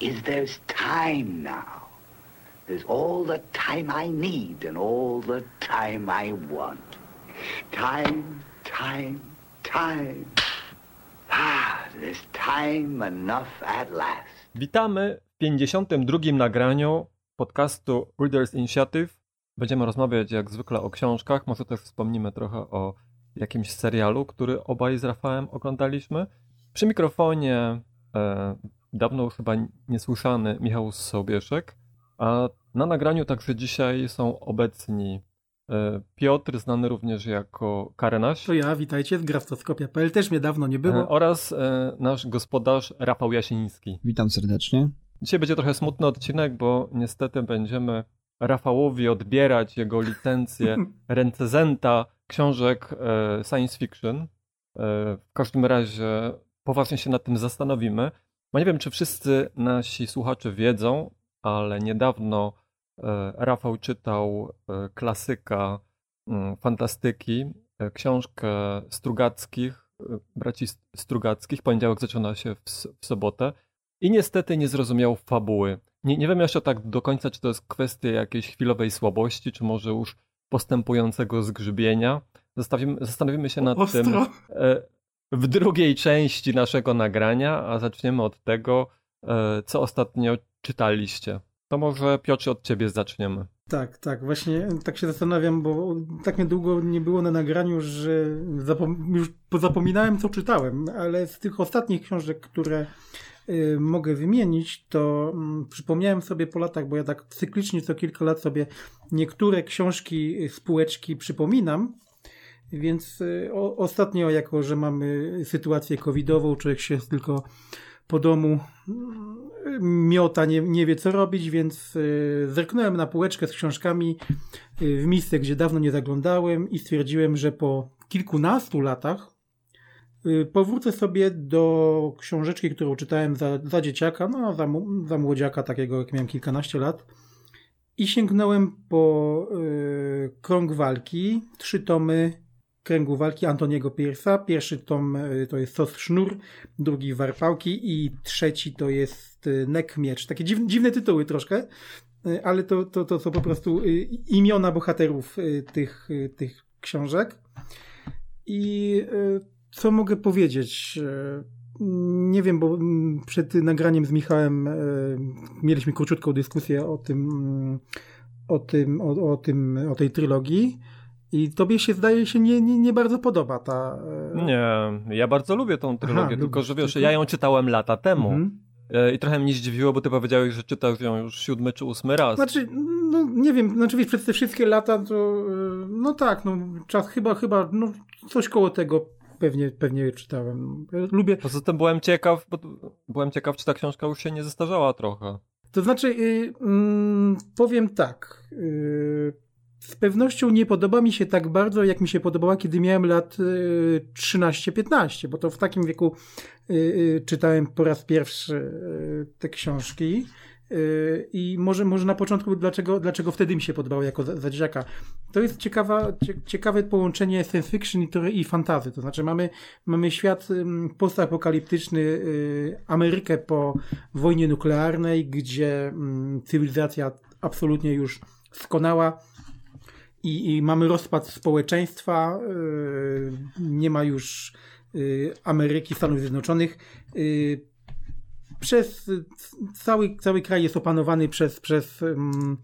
is there's time now. There's all the time I need and all the time I want. Time, time, time. Ah, there's time enough at last. Witamy w 52. nagraniu podcastu Readers Initiative. Będziemy rozmawiać jak zwykle o książkach, może też wspomnimy trochę o jakimś serialu, który obaj z Rafałem oglądaliśmy. Przy mikrofonie e, dawno już chyba niesłyszany Michał Sobieszek, a na nagraniu także dzisiaj są obecni e, Piotr, znany również jako Karenaś. To ja, witajcie z Graftoskopia.pl, też mnie dawno nie było. e, oraz e, nasz gospodarz Rafał Jasiński. Witam serdecznie. Dzisiaj będzie trochę smutny odcinek, bo niestety będziemy Rafałowi odbierać jego licencję recenzenta książek science fiction. W każdym razie poważnie się nad tym zastanowimy. Bo nie wiem, czy wszyscy nasi słuchacze wiedzą, ale niedawno e, Rafał czytał e, klasyka mm, fantastyki, e, książkę Strugackich, braci Strugackich. Poniedziałek zaczyna się w, sobotę. I niestety nie zrozumiał fabuły. Nie, nie wiem jeszcze tak do końca, czy to jest kwestia jakiejś chwilowej słabości, czy może już postępującego zgrzybienia. Zastanowimy się nad Ostro. tym w drugiej części naszego nagrania, a zaczniemy od tego, e, co ostatnio czytaliście. To może Piotrze od ciebie zaczniemy. Tak, tak, właśnie tak się zastanawiam, bo tak mnie długo nie było na nagraniu, że już pozapominałem, co czytałem, ale z tych ostatnich książek, które y, mogę wymienić, to mm, przypomniałem sobie po latach, bo ja tak cyklicznie co kilka lat sobie niektóre książki y, z półeczki przypominam, więc y, o, ostatnio, jako że mamy sytuację covidową, człowiek się tylko po domu mm, miota, nie, nie wie co robić, więc y, zerknąłem na półeczkę z książkami y, w miejsce, gdzie dawno nie zaglądałem i stwierdziłem, że po kilkunastu latach powrócę sobie do książeczki, którą czytałem za, za dzieciaka, no za, za młodziaka takiego, jak miałem kilkanaście lat i sięgnąłem po y, Krąg Walki, trzy tomy Kręgu Walki Antoniego Piersa. Pierwszy tom y, to jest Sos Sznur, drugi Warpałki i trzeci to jest y, Nek Miecz. Takie dziw, dziwne tytuły troszkę, y, ale to, to, to są po prostu imiona bohaterów tych, tych książek. I co mogę powiedzieć? Nie wiem, bo mm, przed nagraniem z Michałem mieliśmy króciutką dyskusję o tym, mm, o tym, o, o tym, o tej trylogii. I tobie się zdaje się nie, nie, nie bardzo podoba ta. e, Nie, ja bardzo lubię tą trylogię, Aha, tylko że wiesz, ja ją czytałem lata temu Mhm. e, i trochę mnie zdziwiło, bo ty powiedziałeś, że czytasz ją już siódmy czy ósmy raz. Znaczy, no nie wiem, znaczy wiesz, przez te wszystkie lata to, e, no tak, no czas chyba, chyba, no coś koło tego pewnie, pewnie czytałem. Lubię, Poza tym byłem ciekaw, bo byłem ciekaw, czy ta książka już się nie zestarzała trochę. to znaczy, y, mm, powiem tak, y, z pewnością nie podoba mi się tak bardzo, jak mi się podobała, kiedy miałem lat y, 13-15, bo to w takim wieku y, y, czytałem po raz pierwszy y, te książki. Y, I może, może na początku, dlaczego, dlaczego wtedy mi się podobało jako za- za dzieciaka. To jest ciekawa, cie, ciekawe połączenie science fiction i, i fantazy. To znaczy mamy, mamy świat postapokaliptyczny, y, Amerykę po wojnie nuklearnej, gdzie cywilizacja absolutnie już skonała i, i mamy rozpad społeczeństwa, y, nie ma już y, Ameryki, Stanów Zjednoczonych. Y, przez cały, cały kraj jest opanowany przez, przez ym,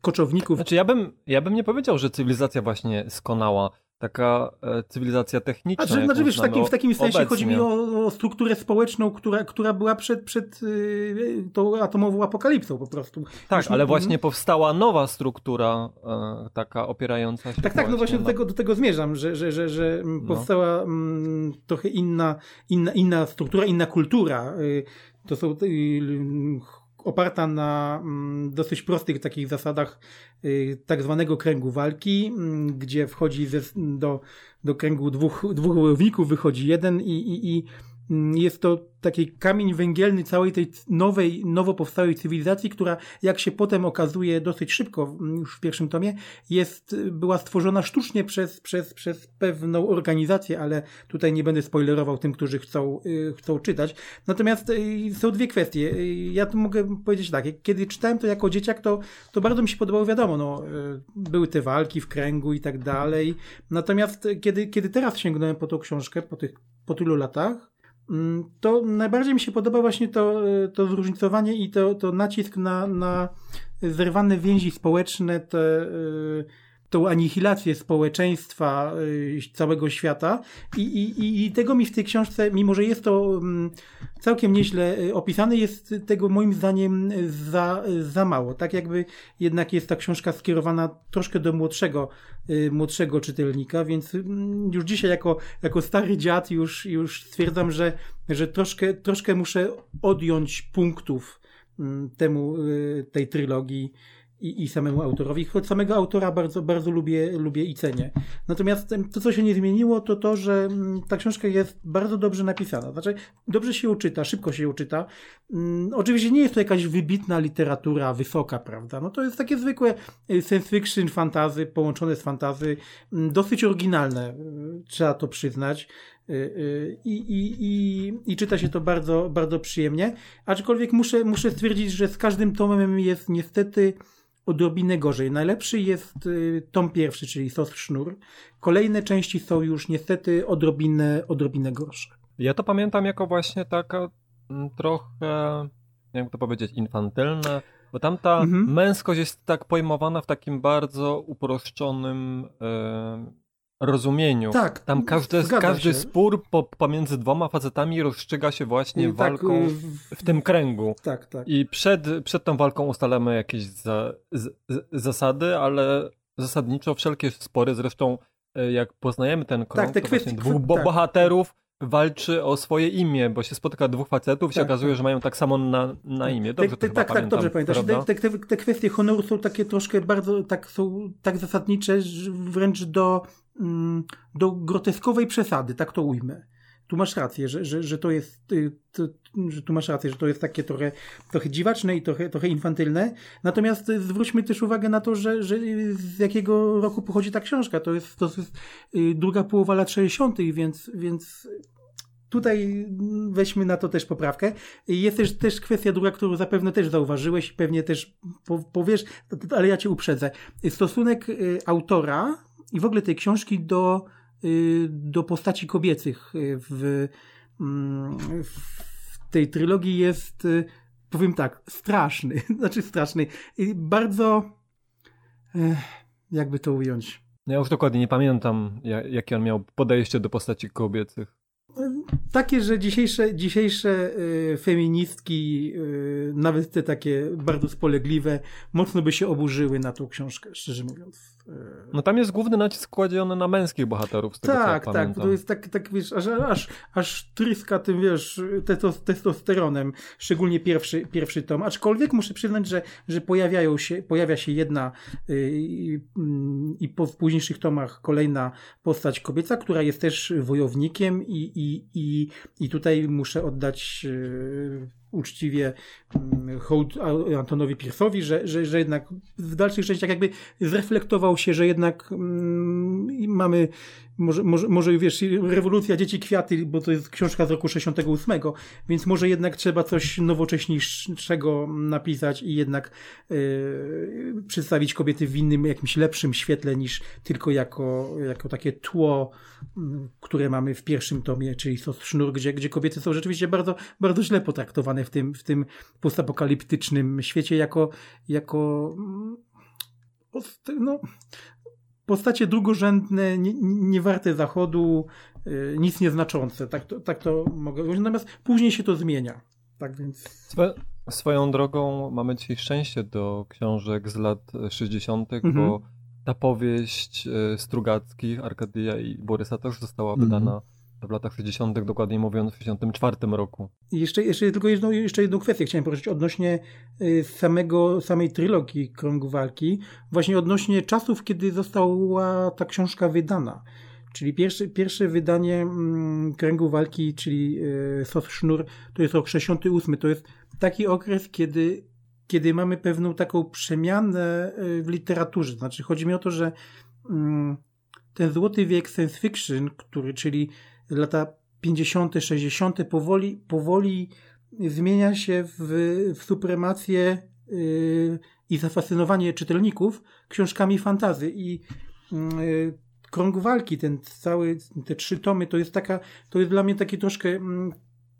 koczowników. Znaczy ja bym, ja bym nie powiedział, że cywilizacja właśnie skonała. Taka e, cywilizacja techniczna. Znaczy, znaczy wiesz, w takim, w takim sensie obecnie. chodzi mi o, o strukturę społeczną, która, która była przed, przed y, tą atomową apokalipsą po prostu. Tak, Już ale właśnie powstała nowa struktura, e, taka opierająca się Tak, tak, no właśnie do na- tego, do tego zmierzam, że, że, że, że No. powstała mm, trochę inna, inna, inna struktura, inna kultura. Y, To są y, oparta na mm, dosyć prostych takich zasadach y, tak zwanego kręgu walki, mm, gdzie wchodzi ze, do, do kręgu dwóch, dwóch wojowników, wychodzi jeden i, i, i jest to taki kamień węgielny całej tej nowej, nowo powstałej cywilizacji, która, jak się potem okazuje dosyć szybko, mm, już w pierwszym tomie, jest, była stworzona sztucznie przez, przez, przez pewną organizację, ale tutaj nie będę spoilerował tym, którzy chcą, y, chcą czytać. Natomiast y, są dwie kwestie. Y, ja tu mogę powiedzieć tak, kiedy czytałem to jako dzieciak, to, to bardzo mi się podobało, wiadomo, no, były te walki w kręgu i tak dalej. Natomiast kiedy, kiedy teraz sięgnąłem po tą książkę, po tych, po tylu latach, Mm, to najbardziej mi się podoba właśnie to, e, to zróżnicowanie i to, to nacisk na, na zerwane więzi społeczne, te, e, tą anihilację społeczeństwa y, całego świata I, i, i tego mi w tej książce, mimo że jest to mm, całkiem nieźle y, opisane, jest tego moim zdaniem za, za mało. Tak jakby jednak jest ta książka skierowana troszkę do młodszego, y, młodszego czytelnika, więc mm, już dzisiaj jako, jako stary dziad już, już stwierdzam, że, że troszkę, troszkę muszę odjąć punktów mm, temu, tej trylogii i, i samemu autorowi, choć samego autora bardzo, bardzo lubię, lubię i cenię. Natomiast to, co się nie zmieniło, to to, że mm, ta książka jest bardzo dobrze napisana. Znaczy, dobrze się uczyta, szybko się uczyta. Um, oczywiście nie jest to jakaś wybitna literatura, wysoka, prawda? No to jest takie zwykłe y, science fiction, fantazy, połączone z fantazy, um, dosyć oryginalne, y, trzeba to przyznać. Y, I, i, i, I czyta się to bardzo, bardzo przyjemnie. Aczkolwiek muszę, muszę stwierdzić, że z każdym tomem jest niestety odrobinę gorzej. Najlepszy jest y, tom pierwszy, czyli Sos Sznur. Kolejne części są już niestety odrobinę, odrobinę gorsze. Ja to pamiętam jako właśnie taka mm, trochę, jak to powiedzieć, infantylne, bo tamta mhm. męskość jest tak pojmowana w takim bardzo uproszczonym rozumieniu. Tak. Tam każdy, każdy spór po, pomiędzy dwoma facetami rozstrzyga się właśnie I tak, walką tak, w, w, tym kręgu. Tak, tak. I przed, przed tą walką ustalamy jakieś za, z, z, zasady, ale zasadniczo wszelkie spory, zresztą e, jak poznajemy ten krąg, tak, te to kwestie, dwóch bo tak. bohaterów walczy o swoje imię, bo się spotyka dwóch facetów i się tak, okazuje, tak. że mają tak samo na, na imię. Dobrze te, te, tak, tak, dobrze pamiętasz. Te, te, te, kwestie honoru są takie troszkę bardzo, tak są tak zasadnicze, wręcz do do groteskowej przesady, tak to ujmę. Tu masz rację, że, że, że to jest, y, to, że tu masz rację, że to jest takie trochę, trochę dziwaczne i trochę, trochę infantylne. Natomiast zwróćmy też uwagę na to, że, że z jakiego roku pochodzi ta książka. To jest, to jest y, druga połowa lat 60., więc, więc tutaj weźmy na to też poprawkę. Jest też, też kwestia druga, którą zapewne też zauważyłeś i pewnie też powiesz, ale ja cię uprzedzę. Stosunek y, autora i w ogóle tej książki do, y, do postaci kobiecych w, mm, w tej trylogii jest, y, powiem tak, straszny. Znaczy straszny. Bardzo, jakby to ująć. Ja już dokładnie nie pamiętam, jakie on miał podejście do postaci kobiecych. Takie, że dzisiejsze, dzisiejsze y, feministki, y, nawet te takie bardzo spolegliwe, mocno by się oburzyły na tą książkę, szczerze mówiąc. Y, no tam jest główny nacisk kładziony na męskich bohaterów, z tego tak, co ja Tak, tak, to jest tak, tak wiesz, aż, aż, aż tryska tym, wiesz, testosteronem, szczególnie pierwszy, pierwszy tom. Aczkolwiek muszę przyznać, że, że pojawiają się, pojawia się jedna i po, w późniejszych tomach kolejna postać kobieca, która jest też wojownikiem i, i, i, i tutaj muszę oddać e, uczciwie mm, hołd Antonowi Pierce'owi, że, że, że jednak w dalszych częściach jakby zreflektował się, że jednak mm, mamy może, może, może wiesz, rewolucja dzieci kwiaty, bo to jest książka z roku 68, więc może jednak trzeba coś nowocześniejszego napisać i jednak yy, przedstawić kobiety w innym, jakimś lepszym świetle niż tylko jako, jako takie tło, mm, które mamy w pierwszym tomie, czyli Sos Sznur, gdzie, gdzie kobiety są rzeczywiście bardzo, bardzo źle potraktowane w tym, w tym postapokaliptycznym świecie jako, jako mm, no, postacie drugorzędne, nie, nie warte zachodu, yy, nic nieznaczące. Tak to, tak to mogę powiedzieć. Natomiast później się to zmienia. Tak więc. Swo swoją drogą mamy dzisiaj szczęście do książek z lat 60., mhm. bo ta powieść y, Strugackich, Arkadia i Borysa też została mhm. W latach 60., dokładniej mówiąc w 64 roku. Jeszcze, jeszcze tylko jedną, jeszcze jedną kwestię chciałem poruszyć odnośnie y, samego, samej trylogii Krągu Walki, właśnie odnośnie czasów, kiedy została ta książka wydana. Czyli pierwsze, pierwsze wydanie mm, Kręgu Walki, czyli y, Sos Sznur, to jest rok 68. To jest taki okres, kiedy, kiedy mamy pewną taką przemianę y, w literaturze. Znaczy chodzi mi o to, że mm, ten złoty wiek science fiction, który, czyli lata 50., 60., powoli, powoli zmienia się w, w supremację yy, i zafascynowanie czytelników książkami fantazy. I yy, krąg walki, ten cały, te trzy tomy, to jest taka, to jest dla mnie taki troszkę yy,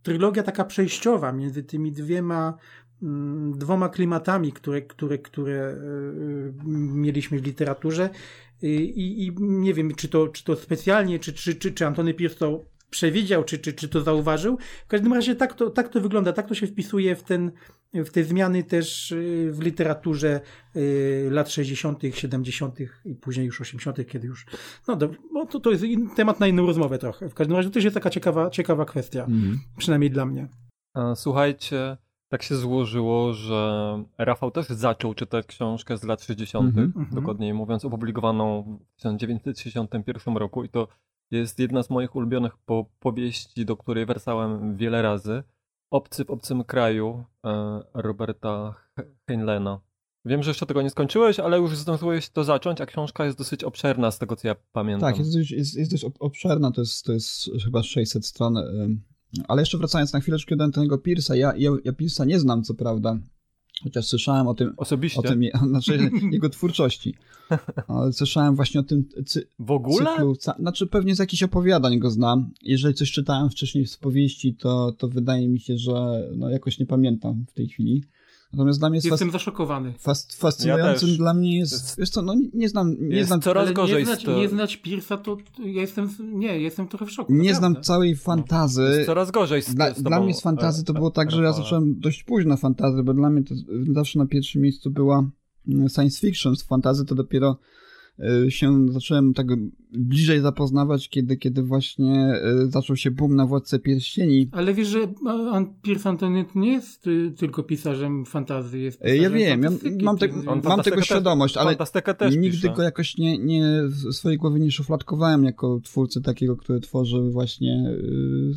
trylogia taka przejściowa między tymi dwiema mm, dwoma klimatami, które, które, które yy, mieliśmy w literaturze i, I, nie wiem, czy to, czy to specjalnie, czy, czy, czy, czy Antony Pierce to przewidział, czy, czy, czy to zauważył. W każdym razie tak to, tak to wygląda, tak to się wpisuje w, ten, w te zmiany też y, w literaturze y, lat 60., 70. i później już 80., kiedy już. No dobrze, bo to, to jest temat na inną rozmowę trochę. W każdym razie to też jest taka ciekawa, ciekawa kwestia, mm. przynajmniej dla mnie. Słuchajcie, tak się złożyło, że Rafał też zaczął czytać książkę z lat 60., mm -hmm, dokładniej mówiąc, opublikowaną w 1961 roku i to jest jedna z moich ulubionych po powieści, do której wersałem wiele razy. Obcy w obcym kraju e, Roberta Heinleina. Wiem, że jeszcze tego nie skończyłeś, ale już zdążyłeś to zacząć, a książka jest dosyć obszerna z tego, co ja pamiętam. Tak, jest dość, jest, jest dość obszerna, to jest, to jest chyba 600 stron ale jeszcze wracając na chwileczkę do Antonego Pierce'a, ja, ja, ja Pierce'a nie znam, co prawda, chociaż słyszałem o tym... Osobiście? O tym, znaczy jego twórczości. Ale słyszałem właśnie o tym cy, W ogóle? Cyklu, znaczy pewnie z jakichś opowiadań go znam. Jeżeli coś czytałem wcześniej z powieści, to, to wydaje mi się, że no jakoś nie pamiętam w tej chwili. Natomiast dla mnie jest Jestem zaszokowany. Fas, fascynującym ja dla mnie jest, jest co, no nie znam, nie jest znam coraz gorzej nie znać, to... nie znać Pierce'a, to ja jestem, nie, jestem trochę w szoku. Nie naprawdę. znam całej fantazy. Jest coraz gorzej z, dla, z dla mnie z fantazy to było tak, że ja zacząłem dość późno fantazy, bo dla mnie to zawsze na pierwszym miejscu była mm, science fiction. Z fantazy to dopiero się zacząłem tak bliżej zapoznawać, kiedy, kiedy właśnie y, zaczął się boom na Władcę Pierścieni. Ale wiesz, że Pierce Anthony nie jest y, tylko pisarzem fantazy, jest pisarzem Ja wiem, ja mam, te, mam tego świadomość, ale nigdy pisze. go jakoś nie, nie w swojej głowie nie szufladkowałem jako twórcy takiego, który tworzył właśnie...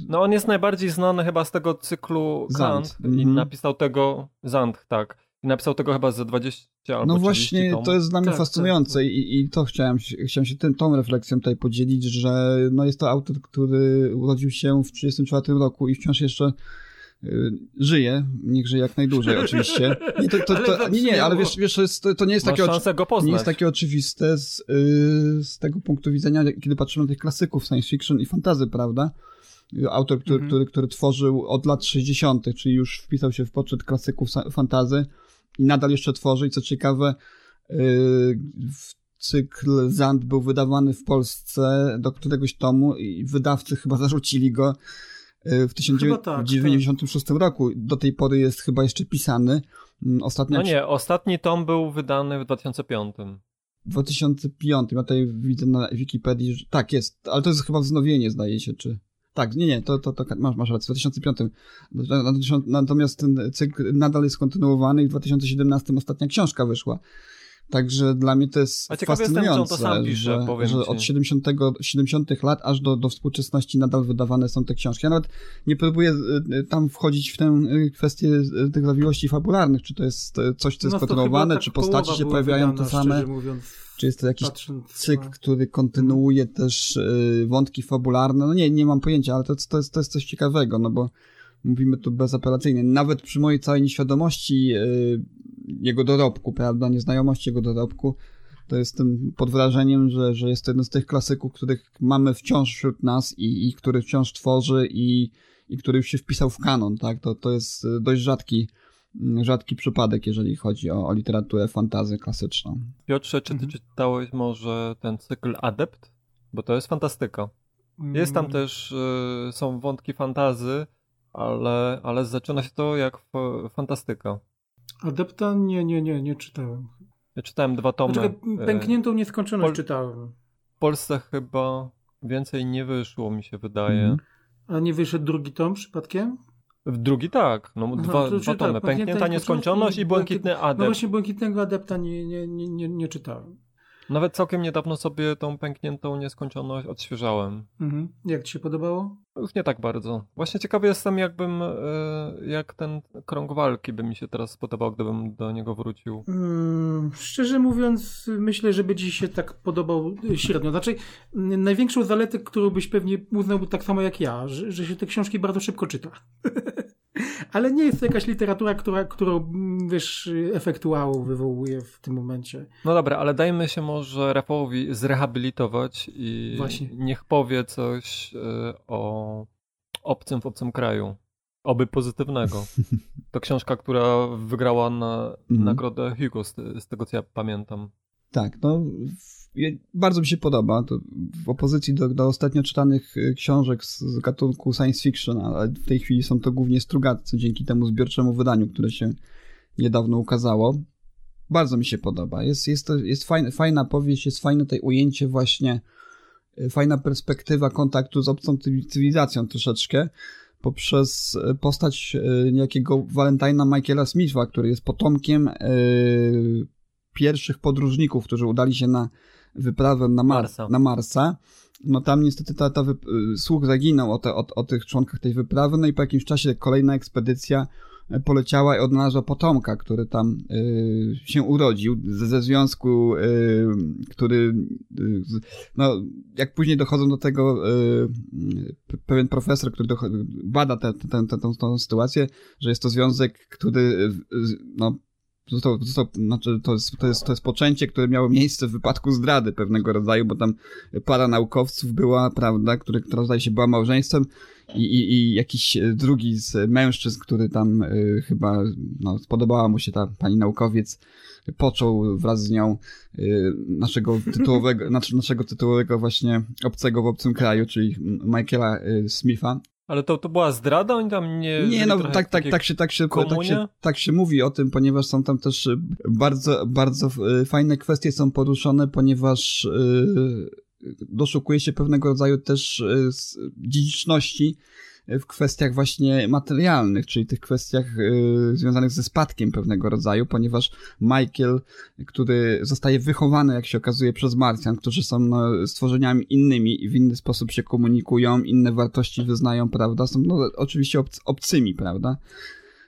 No on jest najbardziej znany chyba z tego cyklu Zand, Kant i mm. napisał tego Zand, tak. I napisał tego chyba za 20 albo No właśnie, tom. to jest dla mnie tak, fascynujące tak, tak. I, i to chciałem, chciałem się tym, tą refleksją tutaj podzielić, że no jest to autor, który urodził się w 1934 roku i wciąż jeszcze y, żyje, niech żyje jak najdłużej oczywiście. Nie, to, to, to, nie, nie, ale wiesz, wiesz to, to, nie jest takie, nie jest takie oczywiste z, y, z tego punktu widzenia, kiedy patrzymy na tych klasyków science fiction i fantazy, prawda? Autor, który, mhm. który, który tworzył od lat 60., czyli już wpisał się w poczet klasyków fantazy, i nadal jeszcze tworzy. I co ciekawe, yy, cykl Zand był wydawany w Polsce do któregoś tomu i wydawcy chyba zarzucili go yy, w 1996 tak, tak. roku. Do tej pory jest chyba jeszcze pisany. Mm, ostatnio... No nie, ostatni tom był wydany w 2005. 2005. Ja tutaj widzę na Wikipedii, że tak jest, ale to jest chyba wznowienie, zdaje się, czy. Tak, nie, nie, to, to, to masz, masz rację, w 2005. Natomiast ten cykl nadal jest kontynuowany i w 2017 ostatnia książka wyszła. Także dla mnie to jest A fascynujące, jestem, to sam pisze, że, że od 70, 70 lat aż do, do współczesności nadal wydawane są te książki. Ja nawet nie próbuję y, y, tam wchodzić w tę y, kwestię tych zawiłości fabularnych, czy to jest coś, co jest no kontynuowane, tak czy postaci się pojawiają wydana, te same. Czy jest to jakiś cykl, który kontynuuje też wątki fabularne? No nie, nie mam pojęcia, ale to, to, jest, to jest coś ciekawego, no bo mówimy tu bezapelacyjnie. Nawet przy mojej całej nieświadomości y, jego dorobku, prawda, nieznajomości jego dorobku, to jestem pod wrażeniem, że, że jest to jeden z tych klasyków, których mamy wciąż wśród nas i, i który wciąż tworzy i, i który już się wpisał w kanon, tak? To, to jest dość rzadki rzadki przypadek, jeżeli chodzi o, o literaturę fantazy klasyczną. Piotrze, czy ty mhm. czytałeś może ten cykl Adept? Bo to jest fantastyka. Jest tam mm. też, y, są wątki fantazy, ale, ale zaczyna się to jak fantastyka. Adepta? Nie, nie, nie, nie czytałem. Ja czytałem dwa tomy. Znaczy, pękniętą nieskończoność Pol czytałem. W Polsce chyba więcej nie wyszło, mi się wydaje. Mhm. A nie wyszedł drugi tom przypadkiem? W drugi tak, no Aha, dwa, to dwa czy tomy. tak, Pęknięta nieskończoność i Błękitny No Adept. właśnie Błękitnego Adepta nie, nie, nie, nie, nie czytałem. Nawet całkiem niedawno sobie tą Pękniętą Nieskończoność odświeżałem. Mhm. Jak ci się podobało? Już nie tak bardzo. Właśnie ciekawy jestem, jakbym, e, jak ten krąg walki by mi się teraz spodobał, gdybym do niego wrócił. Mm, szczerze mówiąc, myślę, że będzie ci się tak podobał średnio. Znaczy, największą zaletę, którą byś pewnie uznał tak samo jak ja, że, że się te książki bardzo szybko czyta. Ale nie jest to jakaś literatura, która, którą, mm, wiesz, efekt wow wywołuje w tym momencie. No dobra, ale dajmy się może Rafałowi zrehabilitować i Właśnie. niech powie coś e, o obcym w obcym kraju. Oby pozytywnego. To książka, która wygrała na Mhm. nagrodę Hugo, z, z tego co ja pamiętam. Tak, no bardzo mi się podoba. To w opozycji do, do ostatnio czytanych y, książek z, z gatunku science fiction, ale w tej chwili są to głównie strugatcy dzięki temu zbiorczemu wydaniu, które się niedawno ukazało. Bardzo mi się podoba. Jest, jest, to, jest fajna, fajna powieść, jest fajne tutaj ujęcie właśnie, y, fajna perspektywa kontaktu z obcą cywi- cywilizacją troszeczkę poprzez y, postać niejakiego Valentina Michaela Smitha, który jest potomkiem y, pierwszych podróżników, którzy udali się na wyprawę na, Mar- Marsa. na Marsa. No tam niestety ta, ta y, słuch zaginął o, te, o, o tych członkach tej wyprawy, no i po jakimś czasie kolejna ekspedycja y, poleciała i odnalazła potomka, który tam y, się urodził ze, ze związku, y, który y, no jak później dochodzą do tego y, pewien profesor, który bada tę sytuację, że jest to związek, który no Został, został, znaczy to, jest, to, jest, to jest poczęcie, które miało miejsce w wypadku zdrady pewnego rodzaju, bo tam para naukowców była, prawda, który, która zdaje się była małżeństwem i, i, i jakiś e, drugi z mężczyzn, który tam y, chyba, no, spodobała mu się ta pani naukowiec, począł wraz z nią y, naszego tytułowego, nasz, naszego tytułowego właśnie obcego w obcym kraju, czyli Michaela y, Smitha. Ale to, to była zdrada? Oni tam nie... Nie, no tak, tak, tak się, tak się, tak się, tak się mówi o tym, ponieważ są tam też y, bardzo, bardzo y, fajne kwestie są poruszone, ponieważ y, doszukuje się pewnego rodzaju też dziedziczności w kwestiach właśnie materialnych, czyli tych kwestiach y, związanych ze spadkiem pewnego rodzaju, ponieważ Michael, który zostaje wychowany, jak się okazuje, przez Marsjan, którzy są no, stworzeniami innymi i w inny sposób się komunikują, inne wartości wyznają, prawda? Są no, oczywiście obc obcymi, prawda?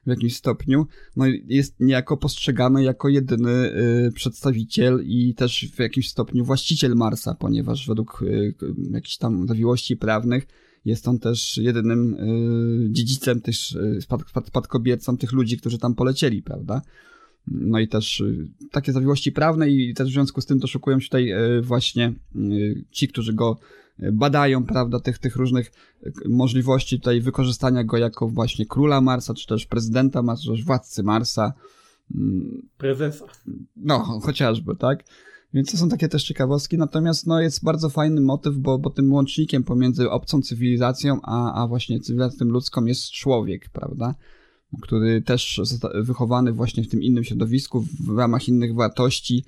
W jakimś stopniu. No jest niejako postrzegany jako jedyny y, przedstawiciel i też w jakimś stopniu właściciel Marsa, ponieważ według y, jakichś tam zawiłości prawnych jest on też jedynym y, dziedzicem, też y, spad, spad, spadkobiercą tych ludzi, którzy tam polecieli, prawda? No i też y, takie zawiłości prawne i też w związku z tym doszukują się tutaj właśnie ci, którzy go badają, prawda, tych, tych różnych możliwości tutaj wykorzystania go jako właśnie króla Marsa, czy też prezydenta Marsa, czy też władcy Marsa. Mm, Prezesa. no, chociażby, tak? Więc to są takie też ciekawostki, natomiast no, jest bardzo fajny motyw, bo, bo tym łącznikiem pomiędzy obcą cywilizacją, a, a właśnie cywilizacją ludzką jest człowiek, prawda? Który też wychowany właśnie w tym innym środowisku, w ramach innych wartości,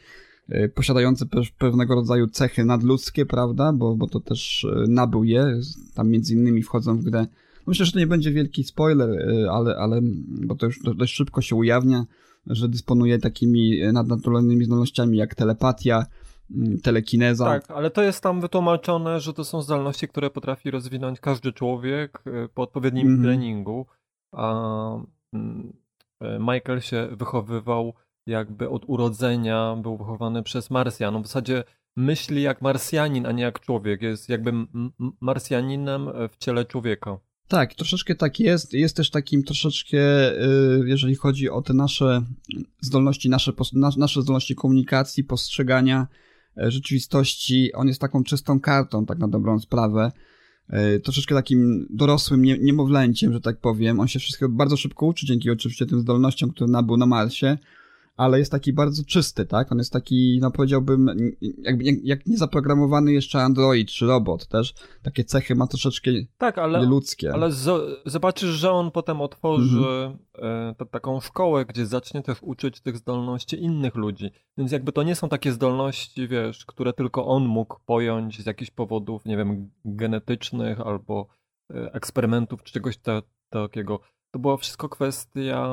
y, posiadający pe- pewnego rodzaju cechy nadludzkie, prawda? Bo, bo to też y, nabył je, tam między innymi wchodzą w grę. No myślę, że to nie będzie wielki spoiler, y, ale, ale bo to już do- dość szybko się ujawnia, że dysponuje takimi e, nadnaturalnymi zdolnościami jak telepatia, mm, telekineza. Tak, ale to jest tam wytłumaczone, że to są zdolności, które potrafi rozwinąć każdy człowiek y, po odpowiednim Mhm. treningu. A mm, y, Michael się wychowywał jakby od urodzenia, był wychowany przez Marsjan. W zasadzie myśli jak Marsjanin, a nie jak człowiek. Jest jakby Marsjaninem w ciele człowieka. Tak, troszeczkę tak jest. Jest też takim troszeczkę, y, jeżeli chodzi o te nasze zdolności, nasze, nasze zdolności komunikacji, postrzegania e, rzeczywistości, on jest taką czystą kartą, tak na dobrą sprawę. E, Troszeczkę takim dorosłym nie, niemowlęciem, że tak powiem. On się wszystkiego bardzo szybko uczy, dzięki oczywiście tym zdolnościom, które nabył na Marsie. Ale jest taki bardzo czysty, tak? On jest taki, no powiedziałbym, jakby jak, jak niezaprogramowany jeszcze Android czy robot też. Takie cechy ma troszeczkę Tak, ale, ludzkie. ale zo- zobaczysz, że on potem otworzy e, to, taką szkołę, gdzie zacznie też uczyć tych zdolności innych ludzi. Więc jakby to nie są takie zdolności, wiesz, które tylko on mógł pojąć z jakichś powodów, nie wiem, genetycznych albo e, eksperymentów czy czegoś ta, takiego. To była wszystko kwestia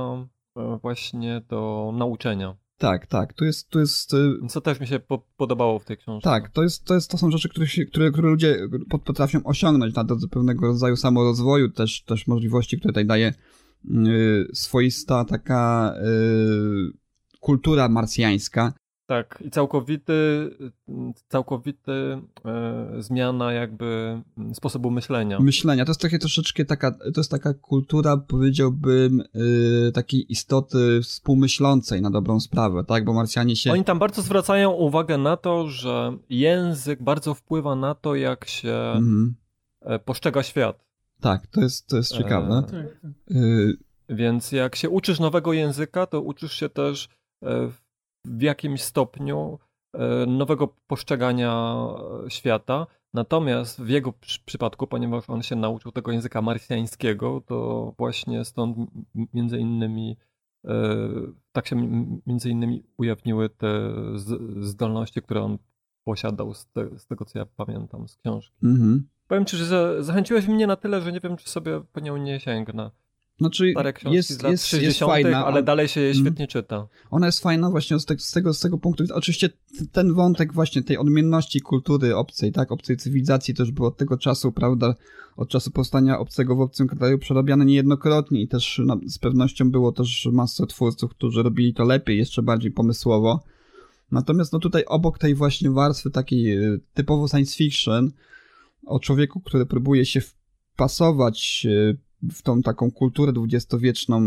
właśnie do nauczenia. Tak, tak. To jest, to jest y, to też mi się po- podobało w tej książce. Tak, to, jest, to, jest, to są rzeczy, które, się, które, które ludzie pot- potrafią osiągnąć na drodze pewnego rodzaju samorozwoju, też, też możliwości, które tutaj daje yy, swoista taka yy, kultura marsjańska. Tak, i całkowity, całkowity e, zmiana jakby sposobu myślenia. Myślenia, to jest takie troszeczkę taka, to jest taka kultura, powiedziałbym, yy, takiej istoty współmyślącej na dobrą sprawę, tak, bo Marsjanie się... Oni tam bardzo zwracają uwagę na to, że język bardzo wpływa na to, jak się Mhm. e, postrzega świat. Tak, to jest, to jest ciekawe. E, Tak, tak. Yy, Więc jak się uczysz nowego języka, to uczysz się też e, w jakimś stopniu e, nowego postrzegania świata. Natomiast w jego przy- przypadku, ponieważ on się nauczył tego języka marsjańskiego, to właśnie stąd między innymi e, tak się między innymi ujawniły te zdolności, które on posiadał z, te, z tego, co ja pamiętam z książki. mhm. Powiem ci, że za- zachęciłeś mnie na tyle, że nie wiem, czy sobie po nią nie sięgnę. Znaczy, Stare książki jest, z lat jest, 60., jest fajna, ale a- dalej się je Mhm. świetnie czyta. Ona jest fajna właśnie z, te, z, tego, z tego punktu widzenia. Oczywiście ten wątek właśnie tej odmienności kultury obcej, tak, obcej cywilizacji też był od tego czasu, prawda, od czasu powstania obcego w obcym kraju przerabiany niejednokrotnie i też no, z pewnością było też masę twórców, którzy robili to lepiej, jeszcze bardziej pomysłowo. Natomiast no tutaj obok tej właśnie warstwy takiej e, typowo science fiction o człowieku, który próbuje się wpasować e, w tą taką kulturę dwudziestowieczną,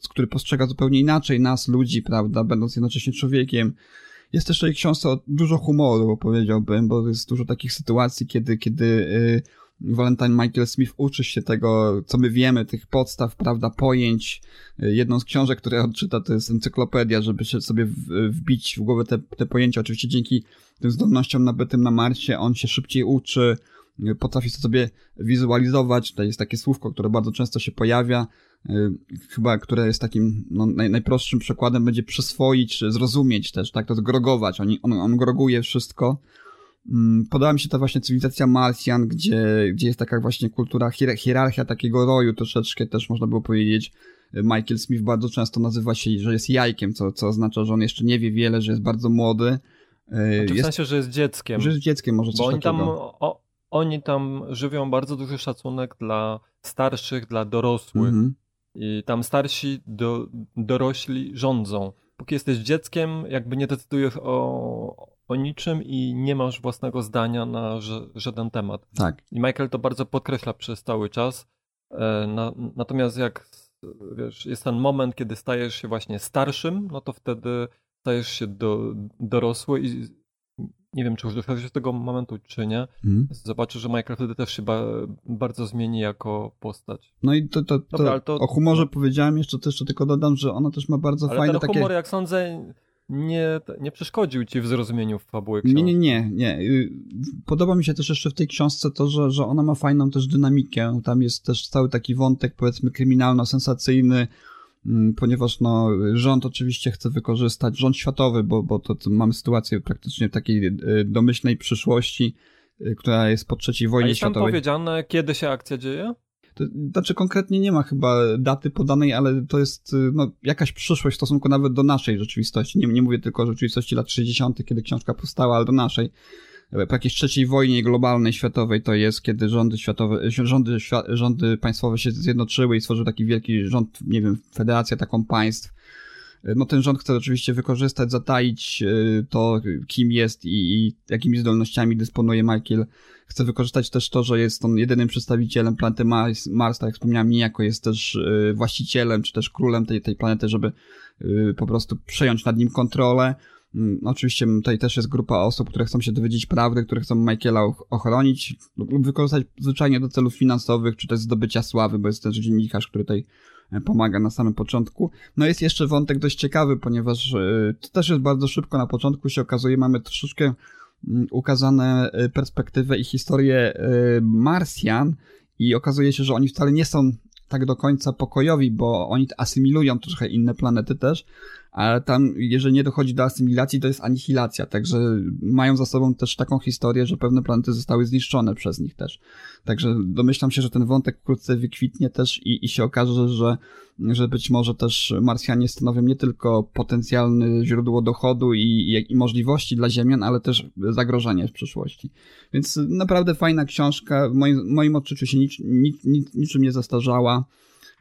z który postrzega zupełnie inaczej nas, ludzi, prawda, będąc jednocześnie człowiekiem. Jest też w tej książce dużo humoru, powiedziałbym, bo jest dużo takich sytuacji, kiedy, kiedy y, Valentine Michael Smith uczy się tego, co my wiemy, tych podstaw, prawda, pojęć. Y, Jedną z książek, które odczyta, to jest encyklopedia, żeby sobie wbić w głowę te, te pojęcia. Oczywiście dzięki tym zdolnościom nabytym na Marsie on się szybciej uczy, y, potrafi to sobie wizualizować. To jest takie słówko, które bardzo często się pojawia y, chyba, które jest takim no, naj, najprostszym przykładem, będzie przyswoić, zrozumieć też, tak, to jest grogować, on, on, on groguje wszystko. Mm, Podoba mi się ta właśnie cywilizacja Marsjan, gdzie, gdzie jest taka właśnie kultura, hier, hierarchia takiego roju troszeczkę też można było powiedzieć. Michael Smith bardzo często nazywa się, że jest jajkiem, co, co oznacza, że on jeszcze nie wie wiele, że jest bardzo młody. Y, Znaczy w Jest, sensie, że jest dzieckiem. że jest dzieckiem może coś bo oni tam, takiego. o, oni tam żywią bardzo duży szacunek dla starszych, dla dorosłych. Mhm. I tam starsi, do, dorośli rządzą. Póki jesteś dzieckiem, jakby nie decydujesz o, o niczym i nie masz własnego zdania na żaden temat. Tak. I Michael to bardzo podkreśla przez cały czas. E, Na, natomiast jak wiesz, jest ten moment, kiedy stajesz się właśnie starszym, no to wtedy stajesz się do, dorosły i nie wiem, czy już doszedłeś do tego momentu, czy nie. Mhm. Zobaczysz, że Michael wtedy też się ba, bardzo zmieni jako postać. No i to, to, to, Dobra, to- o humorze powiedziałem jeszcze, to jeszcze tylko dodam, że ona też ma bardzo Ale fajne ten takie... humor, jak sądzę, nie, nie przeszkodził ci w zrozumieniu fabuły książki. Nie, nie, nie, nie. Y, Podoba mi się też jeszcze w tej książce to, że, że ona ma fajną też dynamikę. Tam jest też cały taki wątek, powiedzmy, kryminalno-sensacyjny, mm, ponieważ no, rząd oczywiście chce wykorzystać, rząd światowy, bo, bo to, to mamy sytuację praktycznie takiej y, domyślnej przyszłości, y, która jest po trzeciej A wojnie jest tam światowej. powiedziane, kiedy się akcja dzieje? To, znaczy konkretnie nie ma chyba daty podanej, ale to jest y, no, jakaś przyszłość w stosunku nawet do naszej rzeczywistości. Nie, nie mówię tylko o rzeczywistości lat 60., kiedy książka powstała, ale do naszej. Po jakiejś trzeciej wojnie globalnej, światowej to jest, kiedy rządy światowe, rządy, rządy państwowe się zjednoczyły i stworzył taki wielki rząd, nie wiem, federacja taką państw. No ten rząd chce oczywiście wykorzystać, zataić y, to, kim jest i, i jakimi zdolnościami dysponuje Michael. Chce wykorzystać też to, że jest on jedynym przedstawicielem planety Mars, Mars tak jak wspomniałem, niejako jest też y, właścicielem, czy też królem tej, tej planety, żeby y, po prostu przejąć nad nim kontrolę. Mm, Oczywiście tutaj też jest grupa osób, które chcą się dowiedzieć prawdy, które chcą Michaela och- ochronić lub wykorzystać zwyczajnie do celów finansowych, czy też zdobycia sławy, bo jest też dziennikarz, który tutaj pomaga na samym początku. No jest jeszcze wątek dość ciekawy, ponieważ to też jest bardzo szybko na początku się okazuje, mamy troszeczkę mm, ukazane perspektywę i historię Marsjan i okazuje się, że oni wcale nie są tak do końca pokojowi, bo oni asymilują trochę inne planety też, ale tam, jeżeli nie dochodzi do asymilacji, to jest anihilacja, także mają za sobą też taką historię, że pewne planety zostały zniszczone przez nich też. Także domyślam się, że ten wątek wkrótce wykwitnie też i, i się okaże, że, że być może też Marsjanie stanowią nie tylko potencjalne źródło dochodu i, i, i możliwości dla Ziemian, ale też zagrożenie w przyszłości. Więc naprawdę fajna książka, w moim, moim odczuciu się nic, nic, nic, niczym nie zastarzała.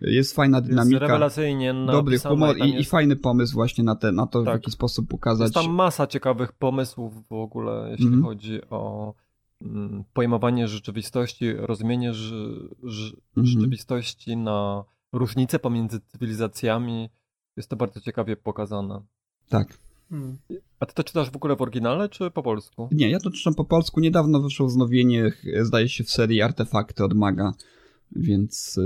Jest fajna dynamika. Jest rewelacyjnie Dobry humor i, jest... i, fajny pomysł właśnie na, te, na to, tak. w jaki sposób pokazać. Jest tam masa ciekawych pomysłów w ogóle, jeśli mm -hmm. chodzi o mm, pojmowanie rzeczywistości, rozumienie ż, ż, mm -hmm. rzeczywistości na różnice pomiędzy cywilizacjami. Jest to bardzo ciekawie pokazane. Tak. Hmm. A ty to czytasz w ogóle w oryginale, czy po polsku? Nie, ja to czytam po polsku. Niedawno wyszło wznowienie, zdaje się, w serii Artefakty od Maga. Więc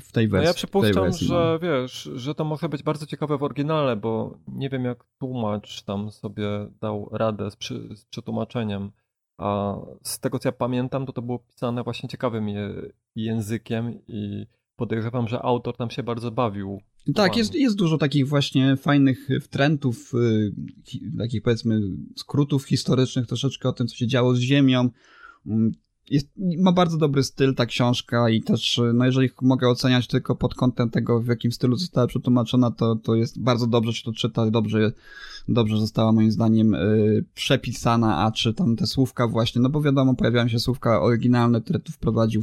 w tej wersji. No ja przypuszczam, że wiesz, że to może być bardzo ciekawe w oryginale, bo nie wiem jak tłumacz tam sobie dał radę z, przy, z przetłumaczeniem. A z tego co ja pamiętam, to to było pisane właśnie ciekawym je, językiem i podejrzewam, że autor tam się bardzo bawił. Tak, jest, jest dużo takich właśnie fajnych trendów, y, takich powiedzmy skrótów historycznych troszeczkę o tym, co się działo z Ziemią. Jest, ma bardzo dobry styl ta książka i też, no jeżeli mogę oceniać tylko pod kątem tego, w jakim stylu została przetłumaczona, to, to jest bardzo dobrze się to czyta, dobrze, dobrze została moim zdaniem y, przepisana, a czy tam te słówka właśnie, no bo wiadomo, pojawiają się słówka oryginalne, które tu wprowadził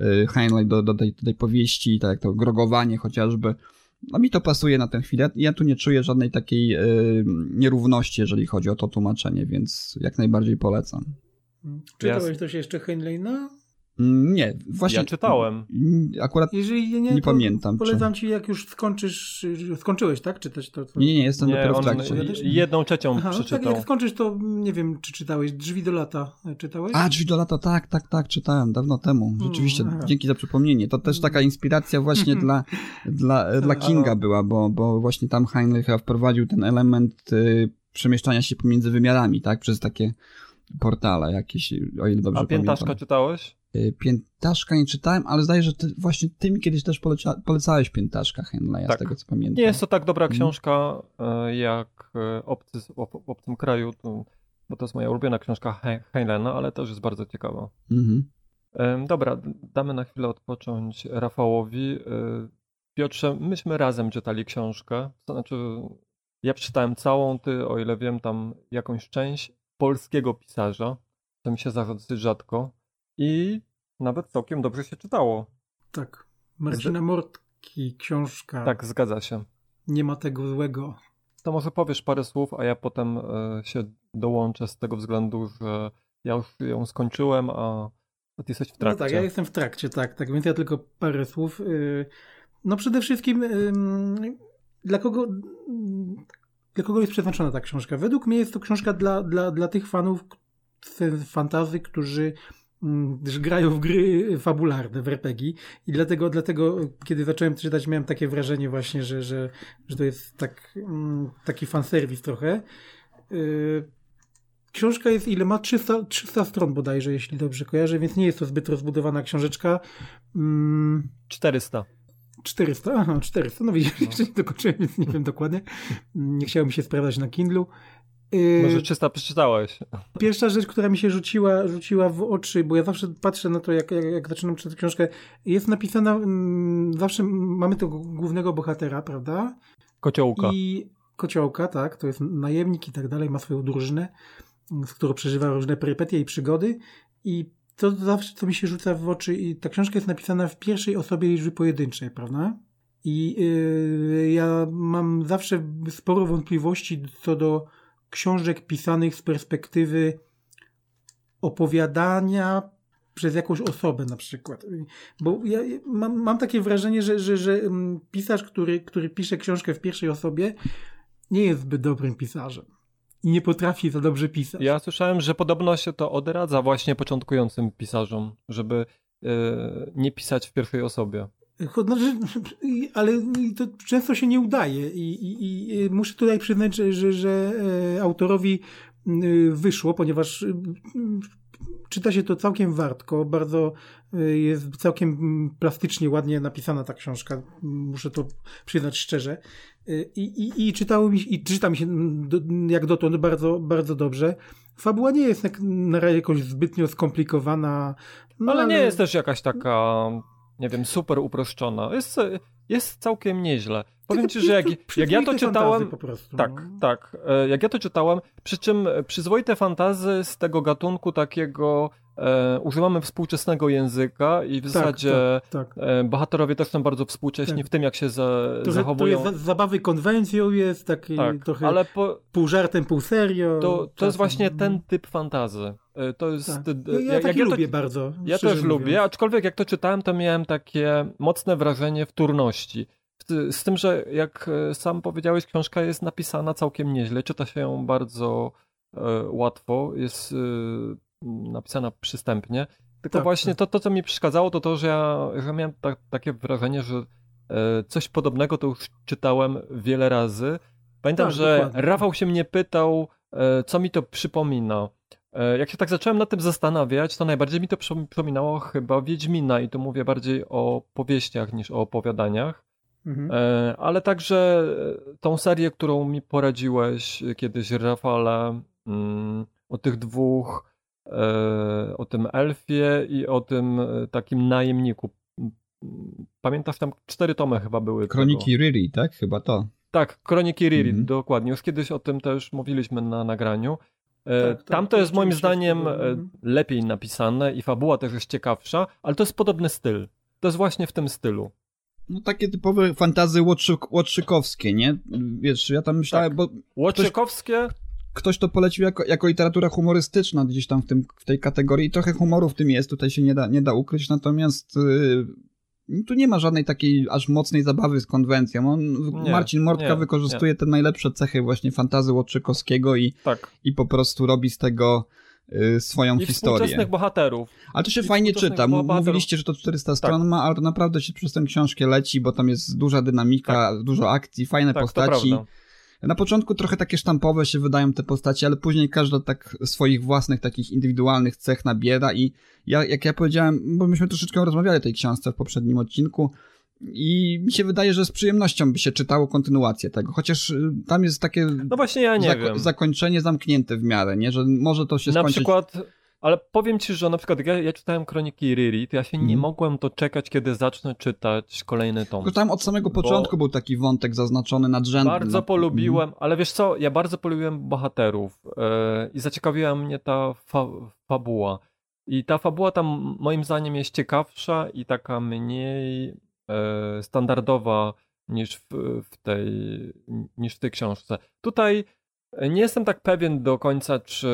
y, Heinlein do, do, tej, tej powieści, tak jak to grogowanie chociażby, no mi to pasuje na tę chwilę. Ja tu nie czuję żadnej takiej nierówności, jeżeli chodzi o to tłumaczenie, więc jak najbardziej polecam. Czytałeś ja... coś jeszcze Heinleina? Mm, nie, właśnie. Ja czytałem. Akurat Jeżeli nie, nie pamiętam. Polecam czy... ci, jak już skończysz. Skończyłeś, tak? Czytać to? to... Nie, nie, jestem nie, dopiero w trakcie. Jedną trzecią Aha, przeczytał. Tak, jak skończysz, to nie wiem, czy czytałeś. Drzwi do lata czytałeś? A, Drzwi do lata, tak, tak, tak, czytałem dawno temu. Mm, Rzeczywiście, hmm, dzięki za przypomnienie. To też taka inspiracja właśnie dla, dla, dla Kinga była, bo, bo właśnie tam Heinlein wprowadził ten element y, przemieszczania się pomiędzy wymiarami, tak? Przez takie portale jakieś, o ile dobrze A Piętaszka pamiętam. czytałeś? Y, Piętaszka nie czytałem, ale zdaje się, że ty, właśnie ty mi kiedyś też poleca, polecałeś Piętaszka Henleya, tak. z tego co pamiętam. Nie jest to tak dobra mhm. książka hmm. jak e, Obcy w obcym kraju, bo to jest moja ulubiona książka Heinleina, ale też jest bardzo ciekawa. Mhm. Dobra, damy na chwilę odpocząć Rafałowi. E, Piotrze, myśmy razem czytali książkę, to znaczy ja przeczytałem całą, ty o ile wiem tam jakąś część, polskiego pisarza, mi się zdarza dosyć rzadko i nawet całkiem dobrze się czytało. Tak. Marcina Mortki, książka. Tak, zgadza się. Nie ma tego złego. To może powiesz parę słów, a ja potem e, się dołączę z tego względu, że ja już ją skończyłem, a ty jesteś w trakcie. No tak, ja jestem w trakcie, tak, tak, więc ja tylko parę słów. Y, no przede wszystkim dla kogo dla kogo jest przeznaczona ta książka? Według mnie jest to książka dla, dla, dla tych fanów fantazy, którzy mm, grają w gry fabularne, w RPG i dlatego, dlatego kiedy zacząłem czytać miałem takie wrażenie właśnie, że, że, że to jest tak, mm, taki fanserwis trochę. Y, książka jest ile ma? 300, 300 stron bodajże, jeśli dobrze kojarzę, więc nie jest to zbyt rozbudowana książeczka. 400. Mm, 400, aha, 400, no widzisz, no. jeszcze nie dokończyłem, więc nie wiem dokładnie. Nie chciałem się sprawdzać na Kindlu. Y, Może 300 przeczytałeś. Pierwsza rzecz, która mi się rzuciła, rzuciła w oczy, bo ja zawsze patrzę na to, jak, jak, jak zaczynam czytać książkę, jest napisana, mm, zawsze mamy tego głównego bohatera, prawda? Kociołka. I kociołka, tak, to jest najemnik i tak dalej, ma swoją drużynę, z którą przeżywa różne perypetie i przygody i to zawsze, co mi się rzuca w oczy, i ta książka jest napisana w pierwszej osobie liczby pojedynczej, prawda? I yy, ja mam zawsze sporo wątpliwości co do książek pisanych z perspektywy opowiadania przez jakąś osobę na przykład. Bo ja mam, mam takie wrażenie, że, że, że mm, pisarz, który, który pisze książkę w pierwszej osobie, nie jest zbyt dobrym pisarzem i nie potrafi za dobrze pisać. Ja słyszałem, że podobno się to odradza właśnie początkującym pisarzom, żeby yy, nie pisać w pierwszej osobie. Znaczy, ale to często się nie udaje i, i, i muszę tutaj przyznać, że, że, że autorowi wyszło, ponieważ czyta się to całkiem wartko, bardzo jest całkiem plastycznie, ładnie napisana ta książka, muszę to przyznać szczerze. I, i, i czytało mi i czyta mi się jak dotąd bardzo, bardzo dobrze. Fabuła nie jest na razie jakoś zbytnio skomplikowana. No, ale, ale nie jest też jakaś taka, nie wiem, super uproszczona. Jest, jest całkiem nieźle. Powiem ci, że jak, jak ja to czytałem. Tak, no. tak. E, jak ja to czytałem, przy czym przyzwoite fantazy z tego gatunku takiego e, używamy współczesnego języka i w tak, zasadzie tak, tak. E, bohaterowie też są bardzo współcześni tak. w tym, jak się za, to, zachowują. To jest zabawy konwencją jest, taki tak, trochę ale po, pół żartem, pół serio. To, to jest właśnie ten typ fantazy. E, to jest. Tak. Ja, ja, jak ja lubię to, bardzo. Ja też mówiąc. lubię, aczkolwiek jak to czytałem, to miałem takie mocne wrażenie wtórności. Z tym, że jak e, sam powiedziałeś, książka jest napisana całkiem nieźle, czyta się ją bardzo e, łatwo, jest e, napisana przystępnie. Tylko tak, właśnie tak. To, to, co mi przeszkadzało, to to, że ja, że miałem ta, takie wrażenie, że e, coś podobnego to już czytałem wiele razy. Pamiętam, tak, że dokładnie. Rafał się mnie pytał, e, co mi to przypomina. E, jak się tak zacząłem nad tym zastanawiać, to najbardziej mi to przypominało chyba Wiedźmina i tu mówię bardziej o powieściach niż o opowiadaniach. Mhm. E, ale także tą serię, którą mi poradziłeś kiedyś, Rafale, mm, o tych dwóch, e, o tym elfie i o tym takim najemniku. Pamiętasz, tam cztery tomy chyba były. Kroniki tego. Riri, tak? Chyba to. Tak, Kroniki Riri, mhm. dokładnie. Już kiedyś o tym też mówiliśmy na nagraniu. E, tak, tak, Tam to jest moim zdaniem e, mhm. lepiej napisane i fabuła też jest ciekawsza, ale to jest podobny styl. To jest właśnie w tym stylu. No takie typowe fantazy łotrzyk, łotrzykowskie, nie? Wiesz, ja tam myślałem, tak. bo... Łotrzykowskie? Ktoś, ktoś, to polecił jako, jako literatura humorystyczna gdzieś tam w, tym, w tej kategorii i trochę humoru w tym jest, tutaj się nie da, nie da ukryć, natomiast yy, tu nie ma żadnej takiej aż mocnej zabawy z konwencją. On, nie, Marcin Mortka nie, wykorzystuje nie. te najlepsze cechy właśnie fantazy Łotrzykowskiego i, tak. i po prostu robi z tego y, swoją I historię. współczesnych bohaterów. Ale to się I fajnie czyta. Bohaterów. Mówiliście, że to 400 tak. stron ma, ale to naprawdę się przez tę książkę leci, bo tam jest duża dynamika, tak. dużo akcji, fajne tak, postaci. Na początku trochę takie sztampowe się wydają te postacie, ale później każda tak swoich własnych takich indywidualnych cech nabiera i ja, jak ja powiedziałem, bo myśmy troszeczkę rozmawiali o tej książce w poprzednim odcinku i mi się wydaje, że z przyjemnością by się czytało kontynuację tego, chociaż y, tam jest takie no właśnie ja nie wiem. zakończenie zamknięte w miarę, nie? Że może to się Na skończyć... przykład ale powiem ci, że na przykład ja, ja czytałem Kroniki Riri, to ja się mm. nie mhm. mogłem to czekać, kiedy zacznę czytać kolejny tom. Tylko tam od samego początku był taki wątek zaznaczony nadrzędny. Bardzo polubiłem, mm. ale wiesz co, ja bardzo polubiłem bohaterów yy, i zaciekawiła mnie ta fa fabuła. I ta fabuła tam moim zdaniem jest ciekawsza i taka mniej yy, standardowa niż w, w, tej, niż w tej książce. Tutaj nie jestem tak pewien do końca, czy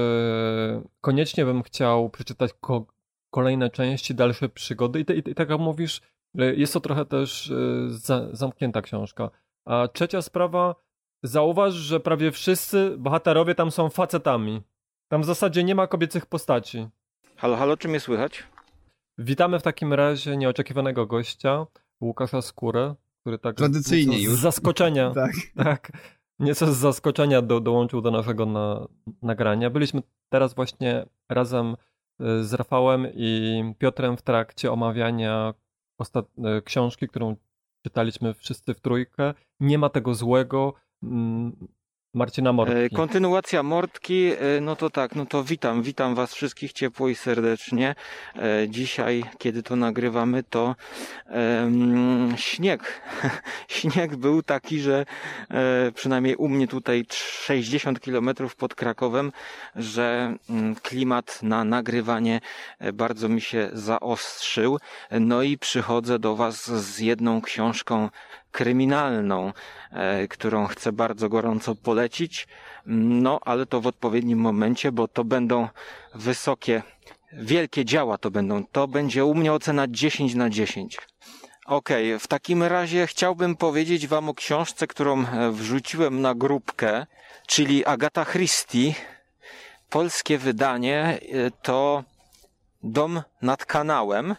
koniecznie bym chciał przeczytać ko kolejne części, dalsze przygody. I, i, i tak jak mówisz, e, jest to trochę też e, za, zamknięta książka. A trzecia sprawa, zauważ, że prawie wszyscy bohaterowie tam są facetami. Tam w zasadzie nie ma kobiecych postaci. Halo, halo, czy mnie słychać? Witamy w takim razie nieoczekiwanego gościa, Łukasza Skórę, który tak tradycyjnie już z zaskoczenia tak. tak nieco z zaskoczenia do, dołączył do naszego na, nagrania. Byliśmy teraz właśnie razem y, z Rafałem i Piotrem w trakcie omawiania. Y, książki, którą czytaliśmy wszyscy w trójkę. Nie ma tego złego. Mm, Marcina Mortki. E, kontynuacja Mortki, e, no to tak, no to witam, witam Was wszystkich ciepło i serdecznie. E, dzisiaj, kiedy to nagrywamy, to um, śnieg. śnieg był taki, że przynajmniej u mnie tutaj 60 kilometrów pod Krakowem, że um, klimat na nagrywanie bardzo mi się zaostrzył. No i przychodzę do Was z jedną książką kryminalną, e, którą chcę bardzo gorąco polecić. No, ale to w odpowiednim momencie, bo to będą wysokie, wielkie działa to będą. To będzie u mnie ocena 10 na 10. Okej, okay, w takim razie chciałbym powiedzieć Wam o książce, którą e, wrzuciłem na grupkę, czyli Agata Christie. Polskie wydanie e, to Dom nad kanałem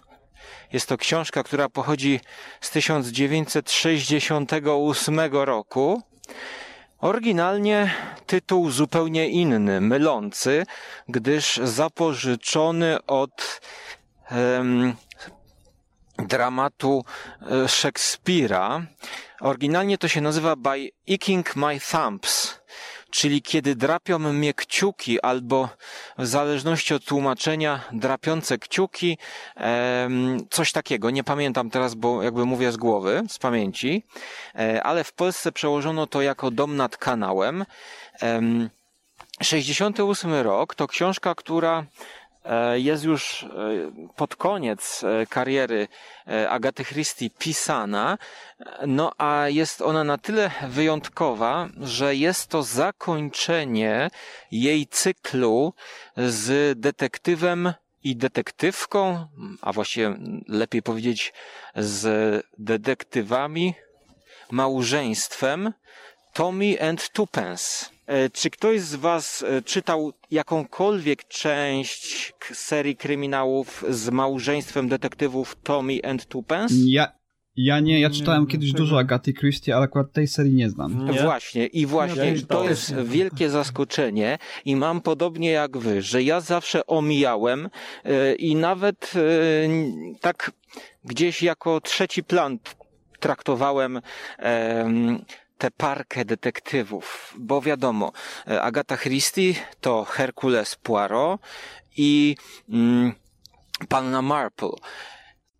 Jest to książka, która pochodzi z 1968 roku. Oryginalnie tytuł zupełnie inny, mylący, gdyż zapożyczony od dramatu e, Szekspira. Oryginalnie to się nazywa By Icking My Thumbs, czyli kiedy drapią mnie kciuki, albo w zależności od tłumaczenia, drapiące kciuki, coś takiego. Nie pamiętam teraz, bo jakby mówię z głowy, z pamięci, e, ale w Polsce przełożono to jako Dom nad kanałem. Em, 68 rok to książka, która jest już e, pod koniec e, kariery e, Agaty Christie pisana, no a jest ona na tyle wyjątkowa, że jest to zakończenie jej cyklu z detektywem i detektywką, a właściwie lepiej powiedzieć z detektywami, małżeństwem Tommy and Twopence. E, Czy ktoś z Was e, czytał jakąkolwiek część serii kryminałów z małżeństwem detektywów Tommy and Twopence? Ja, ja nie, ja Nie, czytałem kiedyś tego- dużo Agaty Christie, ale akurat tej serii nie znam. Nie? Właśnie, i właśnie Ja to jest wielkie zaskoczenie i mam podobnie jak wy, że ja zawsze omijałem e, i nawet n- tak gdzieś jako trzeci plan traktowałem em, tę parkę detektywów, bo wiadomo, e, Agata Christie to Herkules Poirot i mm, Panna Marple.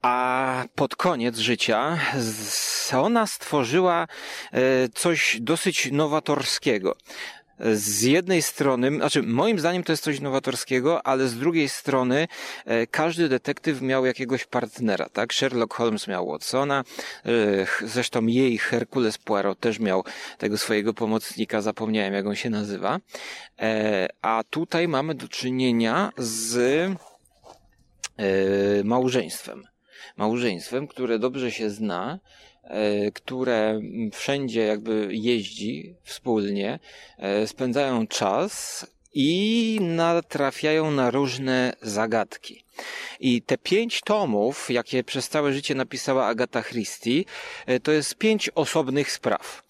A pod koniec życia ona stworzyła e, coś dosyć nowatorskiego. Z jednej strony, znaczy moim zdaniem to jest coś nowatorskiego, ale z drugiej strony e, każdy detektyw miał jakiegoś partnera, tak? Sherlock Holmes miał Watsona, e, zresztą jej Herkules Poirot też miał tego swojego pomocnika, zapomniałem jak on się nazywa. E, A tutaj mamy do czynienia z małżeństwem. Małżeństwem, które dobrze się zna, które wszędzie jakby jeździ wspólnie, e, spędzają czas i natrafiają na różne zagadki. I te pięć tomów, jakie przez całe życie napisała Agata Christie, e, to jest pięć osobnych spraw.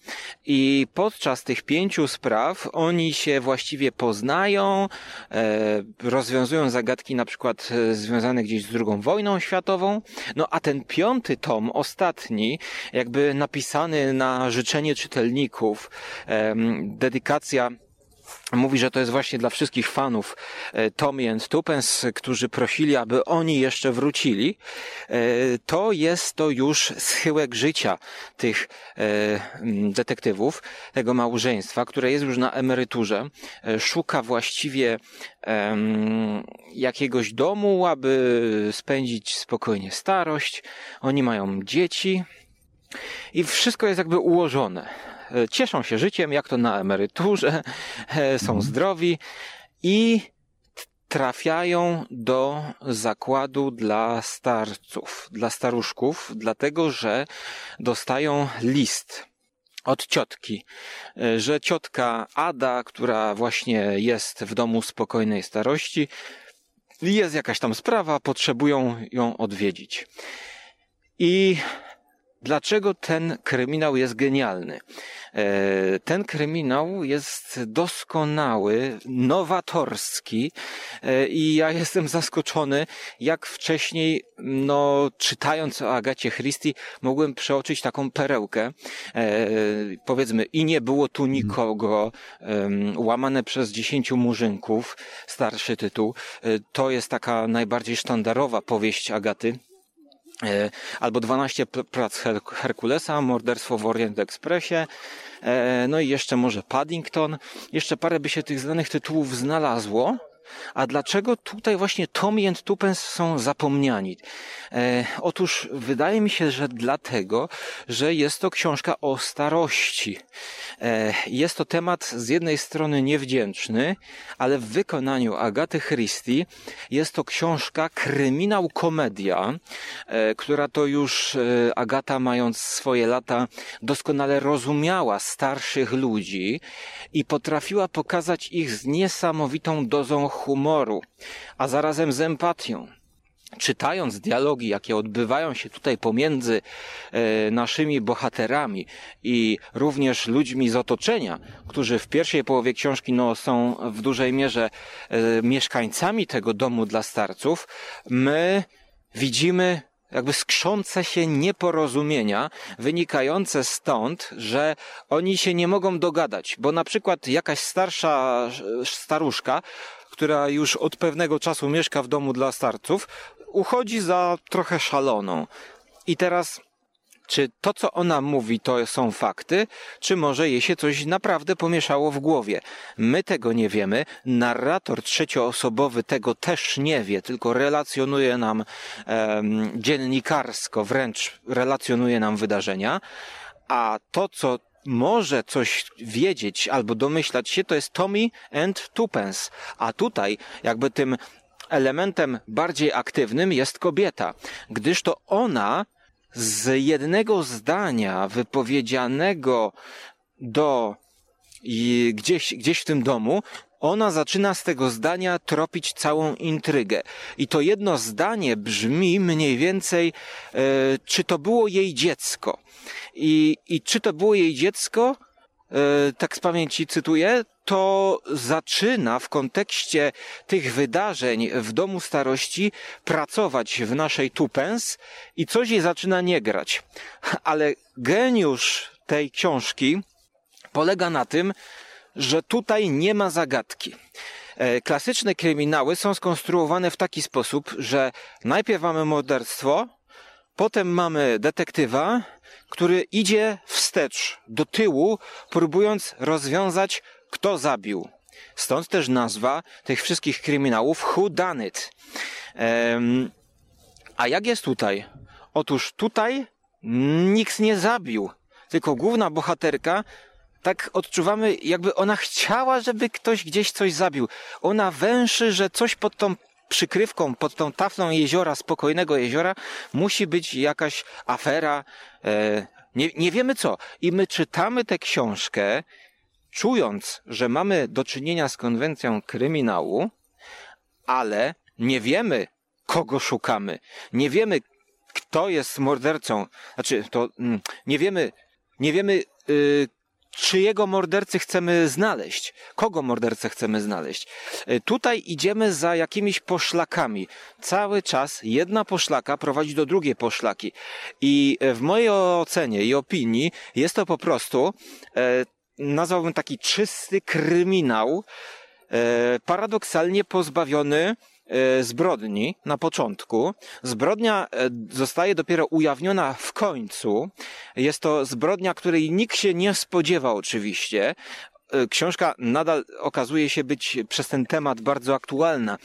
I podczas tych pięciu spraw oni się właściwie poznają, e, rozwiązują zagadki na przykład e, związane gdzieś z drugą wojną światową. No a ten piąty tom, ostatni, jakby napisany na życzenie czytelników, dedykacja Mówi, że to jest właśnie dla wszystkich fanów e, Tommy and Twopence, którzy prosili, aby oni jeszcze wrócili. E, To jest to już schyłek życia tych e, detektywów, tego małżeństwa, które jest już na emeryturze. Szuka właściwie jakiegoś domu, aby spędzić spokojnie starość. Oni mają dzieci i wszystko jest jakby ułożone. E, Cieszą się życiem, jak to na emeryturze, e, są zdrowi i trafiają do zakładu dla starców, dla staruszków, dlatego że dostają list od ciotki, e, że ciotka Ada, która właśnie jest w domu spokojnej starości, jest jakaś tam sprawa, potrzebują ją odwiedzić. I Dlaczego ten kryminał jest genialny? E, Ten kryminał jest doskonały, nowatorski e, i ja jestem zaskoczony, jak wcześniej, no, czytając o Agacie Christie, mogłem przeoczyć taką perełkę. E, Powiedzmy, i nie było tu nikogo, em, łamane przez dziesięciu murzynków, starszy tytuł. To jest taka najbardziej sztandarowa powieść Agaty. E, albo 12 pl- prac Her- Herkulesa, Morderstwo w Orient Expressie, e, no i jeszcze może Paddington. Jeszcze parę by się tych znanych tytułów znalazło. A dlaczego tutaj właśnie Tommy and Twopence są zapomniani? E, otóż wydaje mi się, że dlatego, że jest to książka o starości. E, jest to temat z jednej strony niewdzięczny, ale w wykonaniu Agaty Christie jest to książka kryminał komedia, e, która to już e, Agata mając swoje lata doskonale rozumiała starszych ludzi i potrafiła pokazać ich z niesamowitą dozą humoru, a zarazem z empatią. czytając dialogi, jakie odbywają się tutaj pomiędzy e, naszymi bohaterami i również ludźmi z otoczenia, którzy w pierwszej połowie książki no, są w dużej mierze e, mieszkańcami tego domu dla starców, my widzimy jakby skrzące się nieporozumienia wynikające stąd, że oni się nie mogą dogadać, bo na przykład jakaś starsza staruszka, która już od pewnego czasu mieszka w domu dla starców, uchodzi za trochę szaloną. I teraz czy to, co ona mówi, to są fakty, czy może jej się coś naprawdę pomieszało w głowie? My tego nie wiemy, narrator trzecioosobowy tego też nie wie, tylko relacjonuje nam um, dziennikarsko, wręcz relacjonuje nam wydarzenia, a to, co może coś wiedzieć albo domyślać się, to jest Tommy and Tupence. A tutaj jakby tym elementem bardziej aktywnym jest kobieta, gdyż to ona z jednego zdania wypowiedzianego do i gdzieś, gdzieś w tym domu, ona zaczyna z tego zdania tropić całą intrygę. I to jedno zdanie brzmi mniej więcej, e, czy to było jej dziecko. I, I czy to było jej dziecko, e, tak z pamięci cytuję, to zaczyna w kontekście tych wydarzeń w domu starości pracować w naszej tupens i coś jej zaczyna nie grać. Ale geniusz tej książki polega na tym, że tutaj nie ma zagadki. E, klasyczne kryminały są skonstruowane w taki sposób, że najpierw mamy morderstwo, potem mamy detektywa, który idzie wstecz, do tyłu, próbując rozwiązać kto zabił. Stąd też nazwa tych wszystkich kryminałów Who Done It. A jak jest tutaj? Otóż tutaj nikt nie zabił, tylko główna bohaterka tak odczuwamy, jakby ona chciała, żeby ktoś gdzieś coś zabił. Ona węszy, że coś pod tą przykrywką, pod tą taflą jeziora, spokojnego jeziora, musi być jakaś afera. E, nie, nie wiemy co. I my czytamy tę książkę czując, że mamy do czynienia z konwencją kryminału, ale nie wiemy, kogo szukamy. Nie wiemy, kto jest mordercą. Znaczy, to mm, nie wiemy, nie wiemy, yy, czyjego mordercy chcemy znaleźć, kogo mordercę chcemy znaleźć. Y, tutaj idziemy za jakimiś poszlakami. Cały czas jedna poszlaka prowadzi do drugiej poszlaki. I w mojej ocenie i opinii jest to po prostu y, nazwałbym taki czysty kryminał, e, paradoksalnie pozbawiony e, zbrodni na początku. Zbrodnia e, zostaje dopiero ujawniona w końcu. Jest to zbrodnia, której nikt się nie spodziewał oczywiście. Książka nadal okazuje się być przez ten temat bardzo aktualna.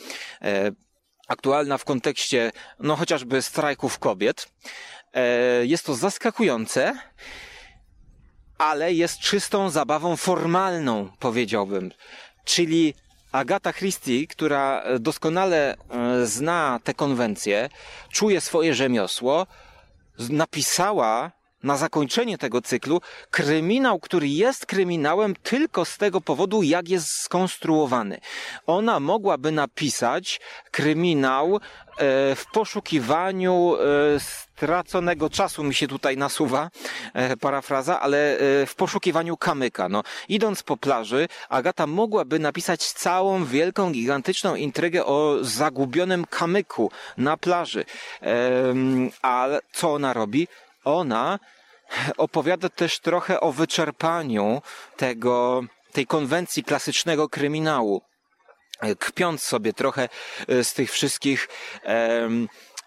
Aktualna w kontekście, no chociażby strajków kobiet. Jest to zaskakujące ale jest czystą zabawą formalną, powiedziałbym. Czyli Agata Christie, która doskonale e, zna te konwencje, czuje swoje rzemiosło, napisała na zakończenie tego cyklu kryminał, który jest kryminałem tylko z tego powodu, jak jest skonstruowany. Ona mogłaby napisać kryminał e, w poszukiwaniu e, straconego czasu mi się tutaj nasuwa e, parafraza, ale w poszukiwaniu kamyka. No, idąc po plaży, Agata mogłaby napisać całą wielką, gigantyczną intrygę o zagubionym kamyku na plaży. A co ona robi? Ona opowiada też trochę o wyczerpaniu tego, tej konwencji klasycznego kryminału. Kpiąc sobie trochę e, z tych wszystkich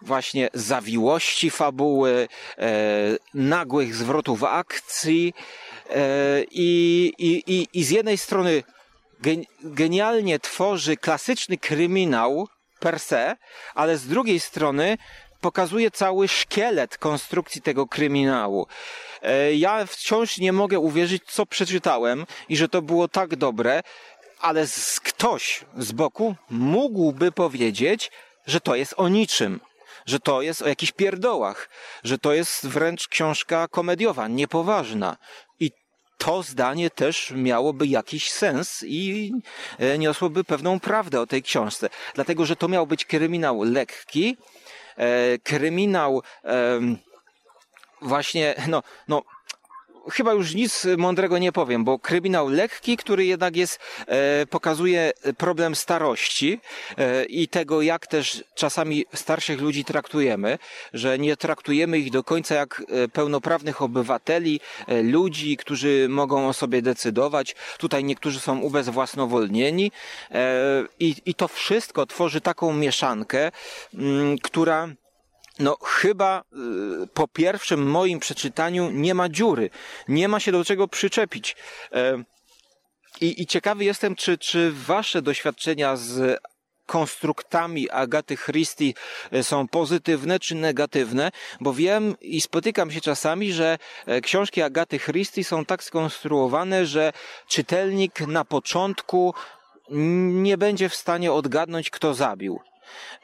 właśnie zawiłości fabuły, e, nagłych zwrotów akcji e, i, i, i z jednej strony genialnie tworzy klasyczny kryminał per se, ale z drugiej strony pokazuje cały szkielet konstrukcji tego kryminału. E, ja wciąż nie mogę uwierzyć, co przeczytałem i że to było tak dobre, ale ktoś z boku mógłby powiedzieć, że to jest o niczym że to jest o jakichś pierdołach, że to jest wręcz książka komediowa, niepoważna. I to zdanie też miałoby jakiś sens i e, niosłoby pewną prawdę o tej książce. Dlatego, że to miał być kryminał lekki, kryminał e, właśnie, no, no, chyba już nic mądrego nie powiem, bo kryminał lekki, który jednak jest, e, pokazuje problem starości e, i tego, jak też czasami starszych ludzi traktujemy, że nie traktujemy ich do końca jak e, pełnoprawnych obywateli, ludzi, którzy mogą o sobie decydować. Tutaj niektórzy są ubezwłasnowolnieni i, i to wszystko tworzy taką mieszankę, m, która no chyba y, po pierwszym moim przeczytaniu nie ma dziury, nie ma się do czego przyczepić. E, I, i ciekawy jestem, czy, czy wasze doświadczenia z konstruktami Agaty Christie e, są pozytywne czy negatywne, bo wiem i spotykam się czasami, że e, książki Agaty Christie są tak skonstruowane, że czytelnik na początku nie będzie w stanie odgadnąć, kto zabił.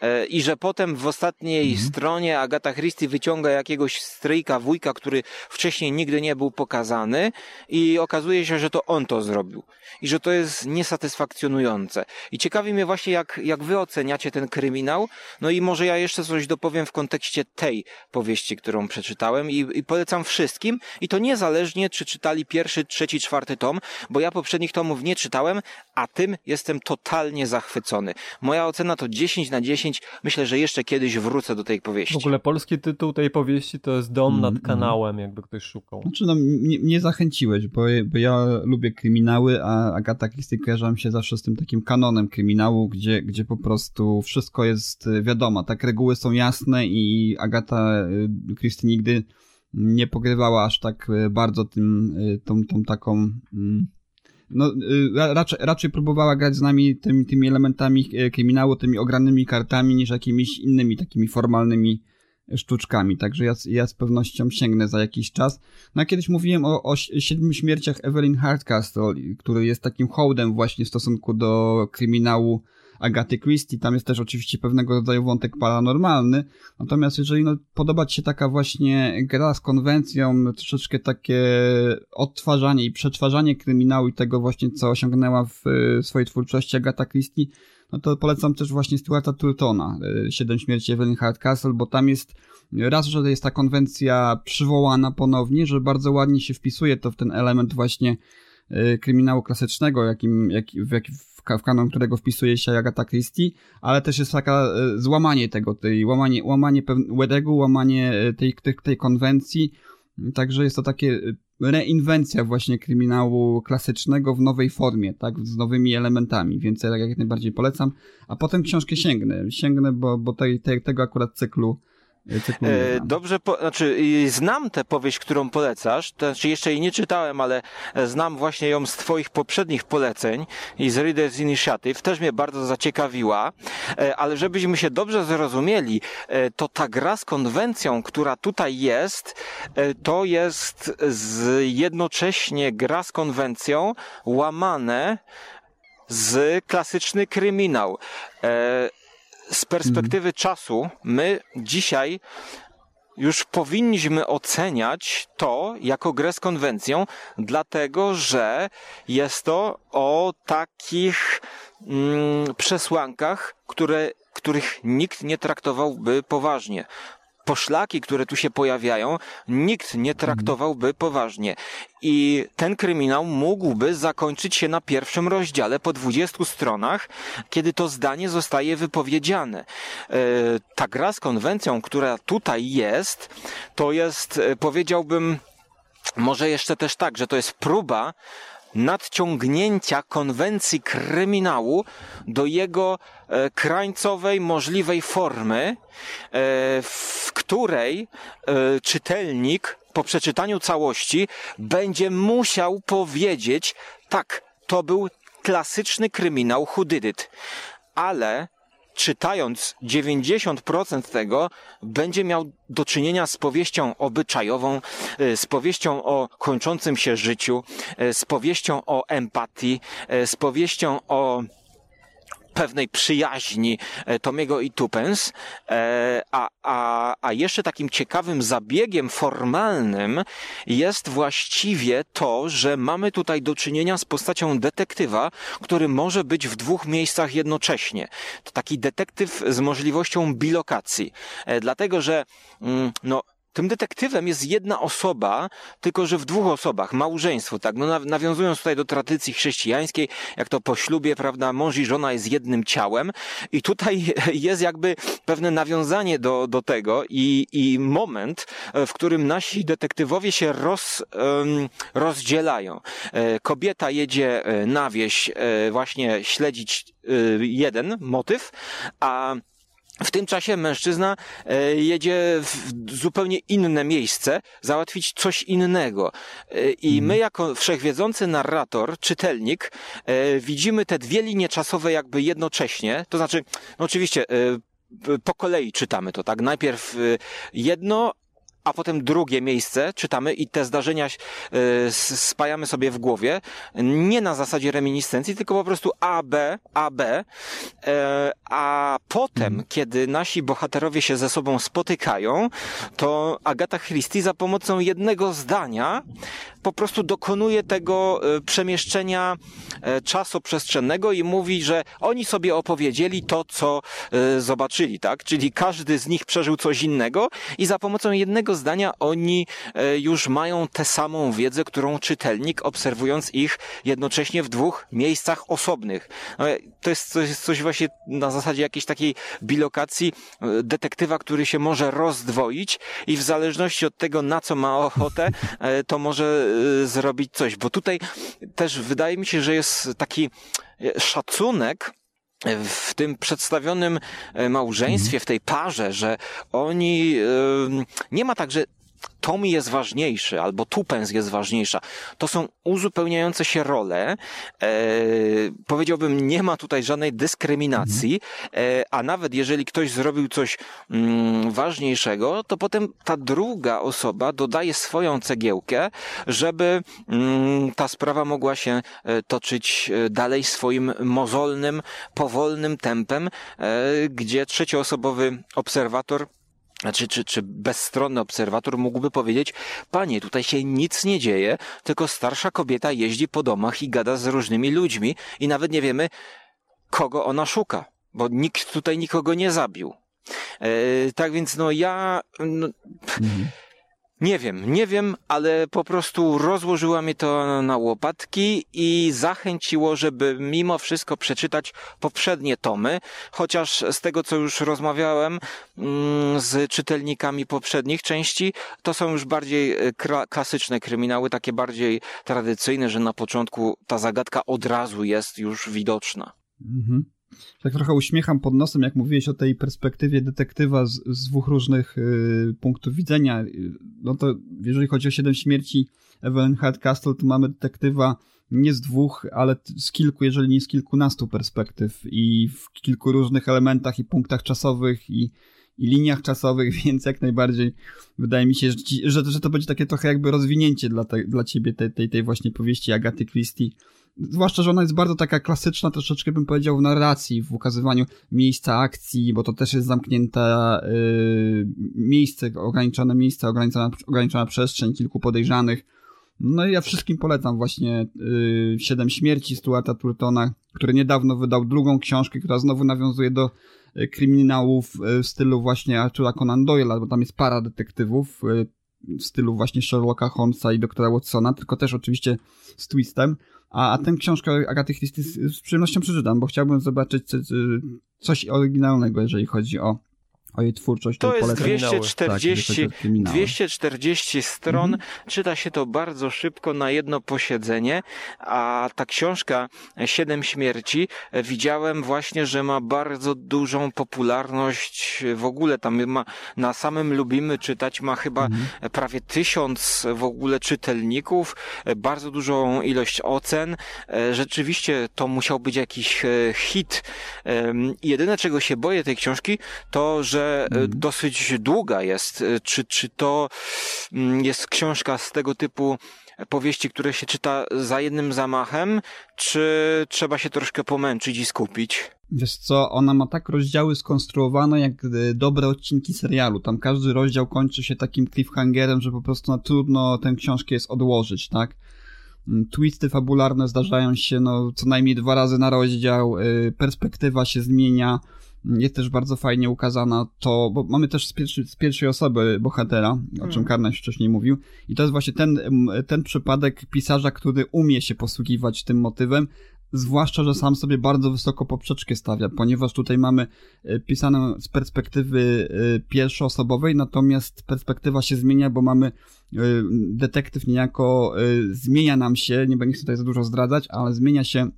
E, I że potem w ostatniej Mhm. stronie Agata Christie wyciąga jakiegoś stryjka, wujka, który wcześniej nigdy nie był pokazany i okazuje się, że to on to zrobił. I że to jest niesatysfakcjonujące. I ciekawi mnie właśnie, jak, jak wy oceniacie ten kryminał. No i może ja jeszcze coś dopowiem w kontekście tej powieści, którą przeczytałem i, i polecam wszystkim. I to niezależnie, czy czytali pierwszy, trzeci, czwarty tom, bo ja poprzednich tomów nie czytałem, a tym jestem totalnie zachwycony. Moja ocena to 10 na 10. Myślę, że jeszcze kiedyś wrócę do tej powieści. W ogóle polski tytuł tej powieści to jest Dom Mm, nad kanałem, jakby ktoś szukał. Znaczy, no, mnie, mnie zachęciłeś, bo, bo ja lubię kryminały, a Agata Christie kojarzy mi się zawsze z tym takim kanonem kryminału, gdzie, gdzie po prostu wszystko jest y, wiadomo, tak reguły są jasne i Agata y, Christie nigdy nie pogrywała aż tak y, bardzo tym, tą, tą taką... mm, No, y, ra- raczej, raczej próbowała grać z nami tymi, tymi elementami y, kryminału, tymi ogranymi kartami, niż jakimiś innymi takimi formalnymi sztuczkami, także ja, ja z pewnością sięgnę za jakiś czas. No kiedyś mówiłem o, o si- siedmiu śmierciach Evelyn Hardcastle, który jest takim hołdem właśnie w stosunku do kryminału Agaty Christie. Tam jest też oczywiście pewnego rodzaju wątek paranormalny. Natomiast jeżeli no, podoba Ci się taka właśnie gra z konwencją, troszeczkę takie odtwarzanie i przetwarzanie kryminału i tego właśnie, co osiągnęła w e, swojej twórczości Agata Christie, no to polecam też właśnie Stuarta Turtona, e, Siedem śmierci Evelyn Hardcastle, bo tam jest raz, że jest ta konwencja przywołana ponownie, że bardzo ładnie się wpisuje to w ten element właśnie e, kryminału klasycznego, jakim, jak, w, jak, w, ka- w kanon którego wpisuje się Agatha Christie, ale też jest taka e, złamanie tego, tej, łamanie, łamanie reguł, łamanie e, tej, tej, tej konwencji, także jest to takie e, reinwencja właśnie kryminału klasycznego w nowej formie, tak, z nowymi elementami, więc ja jak najbardziej polecam, a potem książkę sięgnę, sięgnę, bo, bo tej, tej, tego akurat cyklu E. Dobrze, po, znaczy znam tę powieść, którą polecasz, to znaczy jeszcze jej nie czytałem, ale e, znam właśnie ją z twoich poprzednich poleceń i z Reader's Initiative, też mnie bardzo zaciekawiła, E, ale żebyśmy się dobrze zrozumieli, to ta gra z konwencją, która tutaj jest, to jest z jednocześnie gra z konwencją łamane z klasyczny kryminał. E, z perspektywy czasu, my dzisiaj już powinniśmy oceniać to jako grę z konwencją, dlatego że jest to o takich mm, przesłankach, które, których nikt nie traktowałby poważnie. Poszlaki, które tu się pojawiają, nikt nie traktowałby poważnie. I ten kryminał mógłby zakończyć się na pierwszym rozdziale po 20 stronach, kiedy to zdanie zostaje wypowiedziane. E, Ta gra z konwencją, która tutaj jest, to jest, e, powiedziałbym, może jeszcze też tak, że to jest próba nadciągnięcia konwencji kryminału do jego e, krańcowej możliwej formy, e, w której e, czytelnik po przeczytaniu całości będzie musiał powiedzieć, tak, to był klasyczny kryminał It. Ale czytając 90% tego, będzie miał do czynienia z powieścią obyczajową, e, z powieścią o kończącym się życiu, e, z powieścią o empatii, e, z powieścią o pewnej przyjaźni e, Tomiego i Tupens, e, a, a, a jeszcze takim ciekawym zabiegiem formalnym jest właściwie to, że mamy tutaj do czynienia z postacią detektywa, który może być w dwóch miejscach jednocześnie. To taki detektyw z możliwością bilokacji. E, dlatego, że mm, no, tym detektywem jest jedna osoba, tylko że w dwóch osobach, małżeństwo, tak, no nawiązując tutaj do tradycji chrześcijańskiej, jak to po ślubie, prawda, mąż i żona jest jednym ciałem i tutaj jest jakby pewne nawiązanie do, do tego i, i moment, w którym nasi detektywowie się roz, rozdzielają. E, kobieta jedzie e, na wieś e, właśnie śledzić jeden motyw, a w tym czasie mężczyzna e, jedzie w zupełnie inne miejsce, załatwić coś innego. E, I my, mhm. jako wszechwiedzący narrator, czytelnik, e, widzimy te dwie linie czasowe jakby jednocześnie. To znaczy, no oczywiście, po kolei czytamy to, tak? Najpierw jedno, a potem drugie miejsce czytamy i te zdarzenia y, spajamy sobie w głowie, nie na zasadzie reminiscencji, tylko po prostu A, B, A, B, e, a potem, mhm. kiedy nasi bohaterowie się ze sobą spotykają, to Agata Christie za pomocą jednego zdania po prostu dokonuje tego e, przemieszczenia e, czasoprzestrzennego i mówi, że oni sobie opowiedzieli to, co zobaczyli, tak? Czyli każdy z nich przeżył coś innego i za pomocą jednego zdania oni e, już mają tę samą wiedzę, którą czytelnik, obserwując ich jednocześnie w dwóch miejscach osobnych. No, to jest coś, coś właśnie na zasadzie jakiejś takiej bilokacji e, detektywa, który się może rozdwoić i w zależności od tego, na co ma ochotę, e, to może zrobić coś. Bo tutaj też wydaje mi się, że jest taki szacunek w tym przedstawionym e, małżeństwie, w tej parze, że oni, nie ma tak, że Tommy jest ważniejszy, albo Tupens jest ważniejsza. To są uzupełniające się role. E, powiedziałbym, nie ma tutaj żadnej dyskryminacji, e, a nawet jeżeli ktoś zrobił coś mm, ważniejszego, to potem ta druga osoba dodaje swoją cegiełkę, żeby mm, ta sprawa mogła się e, toczyć e, dalej swoim mozolnym, powolnym tempem, e, gdzie trzecioosobowy obserwator czy, czy, czy bezstronny obserwator mógłby powiedzieć, panie, tutaj się nic nie dzieje, tylko starsza kobieta jeździ po domach i gada z różnymi ludźmi i nawet nie wiemy, kogo ona szuka, bo nikt tutaj nikogo nie zabił. E, tak więc no ja... No, mhm. Nie wiem, nie wiem, ale po prostu rozłożyła mi to na łopatki i zachęciło, żeby mimo wszystko przeczytać poprzednie tomy, chociaż z tego, co już rozmawiałem mm, z czytelnikami poprzednich części, to są już bardziej e, klasyczne kryminały, takie bardziej tradycyjne, że na początku ta zagadka od razu jest już widoczna. Mhm tak trochę uśmiecham pod nosem, jak mówiłeś o tej perspektywie detektywa z, z dwóch różnych y, punktów widzenia. No to jeżeli chodzi o Siedem Śmierci Evelyn Hardcastle, to mamy detektywa nie z dwóch, ale z kilku, jeżeli nie z kilkunastu perspektyw i w kilku różnych elementach i punktach czasowych i, i liniach czasowych, więc jak najbardziej wydaje mi się, że, ci, że, że to będzie takie trochę jakby rozwinięcie dla, te, dla ciebie tej, tej, tej właśnie powieści Agaty Christie zwłaszcza, że ona jest bardzo taka klasyczna, troszeczkę bym powiedział, w narracji, w ukazywaniu miejsca akcji, bo to też jest zamknięte yy, miejsce, ograniczone miejsce, ograniczona, ograniczona przestrzeń, kilku podejrzanych. No i ja wszystkim polecam właśnie yy, Siedem Śmierci Stuarta Turtona, który niedawno wydał drugą książkę, która znowu nawiązuje do yy, kryminałów yy, w stylu właśnie Artura Conan Doyle'a, bo tam jest para detektywów yy, w stylu właśnie Sherlocka Holmesa i doktora Watsona, tylko też oczywiście z twistem. A, a tę książkę Agaty Christie z, z przyjemnością przeczytam, bo chciałbym zobaczyć coś oryginalnego, jeżeli chodzi o o jej twórczość. To jest 240, tak, 240 stron. Mhm. Czyta się to bardzo szybko na jedno posiedzenie, a ta książka Siedem Śmierci widziałem właśnie, że ma bardzo dużą popularność w ogóle. Tam ma, na samym lubimy czytać, ma chyba mhm. prawie tysiąc w ogóle czytelników, bardzo dużą ilość ocen. Rzeczywiście to musiał być jakiś e, hit. Jedyne czego się boję tej książki, to, że że e, mhm. dosyć długa jest. E, czy, czy to mm, jest książka z tego typu powieści, które się czyta za jednym zamachem, czy trzeba się troszkę pomęczyć i skupić? Wiesz co, ona ma tak rozdziały skonstruowane jak y, dobre odcinki serialu. Tam każdy rozdział kończy się takim cliffhangerem, że po prostu no, trudno tę książkę jest odłożyć, tak? Mm, Twisty fabularne zdarzają się no, co najmniej dwa razy na rozdział, perspektywa się zmienia, jest też bardzo fajnie ukazana to, bo mamy też z, pierwszy, z pierwszej osoby bohatera, o czym Mhm. Karnaś wcześniej mówił, i to jest właśnie ten, mm, ten przypadek pisarza, który umie się posługiwać tym motywem, zwłaszcza, że sam sobie bardzo wysoko poprzeczkę stawia, ponieważ tutaj mamy e, pisaną z perspektywy e, pierwszoosobowej, natomiast perspektywa się zmienia, bo mamy e, detektyw niejako zmienia nam się, nie będę tutaj za dużo zdradzać, ale zmienia się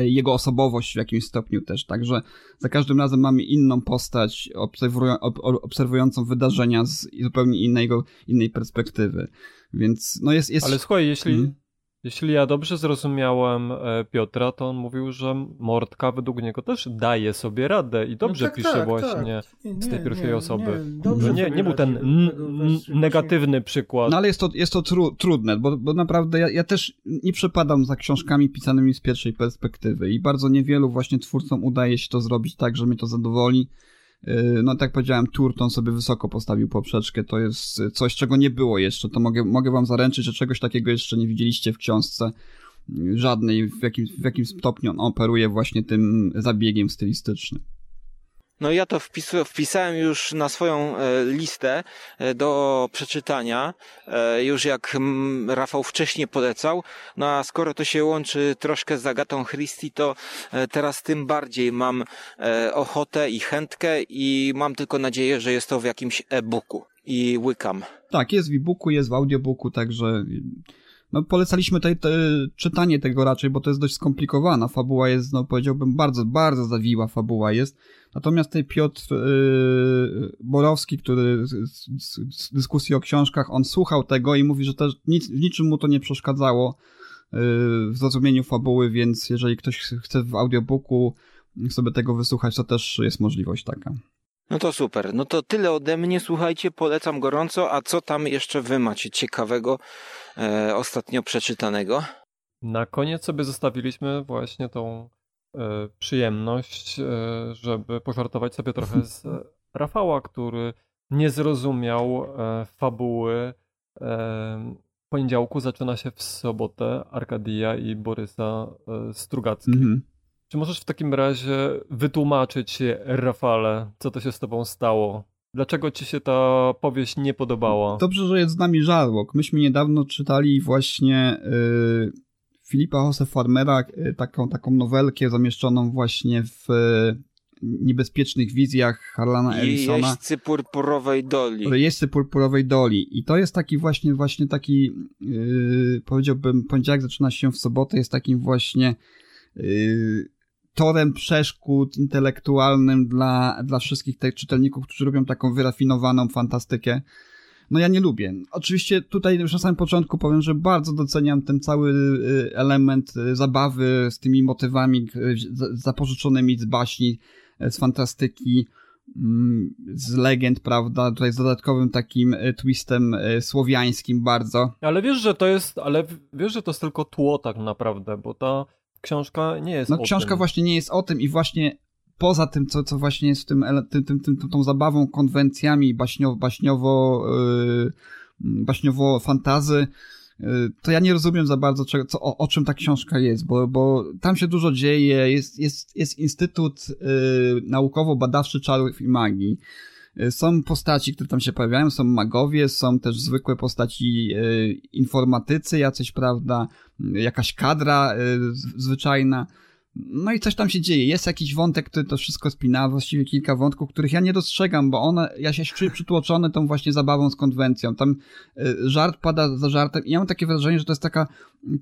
jego osobowość w jakimś stopniu też, także za każdym razem mamy inną postać obserwują, ob, obserwującą wydarzenia z zupełnie innego, innej perspektywy, więc no jest... jest... Ale słuchaj, jeśli, Mhm. Jeśli ja dobrze zrozumiałem e, Piotra, to on mówił, że Mordka według niego też daje sobie radę i dobrze No tak, pisze tak, właśnie tak. z tej Nie, pierwszej nie, osoby. Nie, Że nie, nie był ten negatywny przykład. No ale jest to, jest to tru, trudne, bo, bo naprawdę ja, ja też nie przepadam za książkami pisanymi z pierwszej perspektywy i bardzo niewielu właśnie twórcom udaje się to zrobić tak, że mnie to zadowoli. Yy, No tak powiedziałem, Turton sobie wysoko postawił poprzeczkę, to jest coś, czego nie było jeszcze, to mogę, mogę wam zaręczyć, że czegoś takiego jeszcze nie widzieliście w książce yy, żadnej, w jakim, w jakim stopniu on operuje właśnie tym zabiegiem stylistycznym. No ja to wpisałem już na swoją e, listę e, do przeczytania, e, już jak mm, Rafał wcześniej polecał. No a skoro to się łączy troszkę z Agatą Christie, to teraz tym bardziej mam ochotę i chętkę i mam tylko nadzieję, że jest to w jakimś e-booku i łykam. Tak, jest w e-booku, jest w audiobooku, także no, polecaliśmy tutaj te, czytanie tego raczej, bo to jest dość skomplikowana. Fabuła jest, no powiedziałbym, bardzo, bardzo zawiła fabuła jest. Natomiast tutaj Piotr yy, Borowski, który z, z, z dyskusji o książkach, on słuchał tego i mówi, że też nic, niczym mu to nie przeszkadzało yy, w zrozumieniu fabuły, więc jeżeli ktoś chce w audiobooku sobie tego wysłuchać, to też jest możliwość taka. No to super. No to tyle ode mnie. Słuchajcie, polecam gorąco. A co tam jeszcze wy macie ciekawego e, ostatnio przeczytanego? Na koniec sobie zostawiliśmy właśnie tą e, przyjemność, e, żeby pożartować sobie trochę z Rafała, który nie zrozumiał e, fabuły. E, poniedziałku zaczyna się w sobotę Arkadia i Borysa e, Strugacki. Mhm. Czy możesz w takim razie wytłumaczyć Rafale, co to się z tobą stało? Dlaczego ci się ta powieść nie podobała? Dobrze, że jest z nami Żarłok. Myśmy niedawno czytali właśnie y, Filipa Jose Farmera, y, taką, taką nowelkę zamieszczoną właśnie w y, niebezpiecznych wizjach Harlana Ellisona. Jeźdźcy purpurowej doli. Rejestrze Purpurowej Doli. I to jest taki właśnie, właśnie taki, yy, powiedziałbym, poniedziałek zaczyna się w sobotę, jest takim właśnie yy, torem przeszkód intelektualnym dla, dla wszystkich tych czytelników, którzy lubią taką wyrafinowaną fantastykę. No ja nie lubię. Oczywiście tutaj już na samym początku powiem, że bardzo doceniam ten cały y, element y, zabawy z tymi motywami y, zapożyczonymi z baśni, z fantastyki, mm, z legend, prawda, tutaj z dodatkowym takim twistem słowiańskim bardzo. Ale wiesz, że to jest, ale wiesz, że to jest tylko tło tak naprawdę, bo ta książka nie jest No o książka tym. właśnie nie jest o tym i właśnie poza tym, co, co właśnie jest w tym, tym, tym, tym, tą zabawą, konwencjami baśniowo, baśniowo, yy, baśniowo fantazy, yy, to ja nie rozumiem za bardzo, czego, co, o, o czym ta książka jest, bo, bo tam się dużo dzieje, jest, jest, jest Instytut yy, Naukowo-Badawczy Czarów i Magii, są postaci, które tam się pojawiają, są magowie, są też zwykłe postaci yy, informatycy, jacyś, prawda, yy, jakaś kadra zwyczajna. No i coś tam się dzieje. Jest jakiś wątek, który to wszystko spina, właściwie kilka wątków, których ja nie dostrzegam, bo one, ja się czuję przytłoczony tą właśnie zabawą z konwencją. Tam y, żart pada za żartem i ja mam takie wrażenie, że to jest taka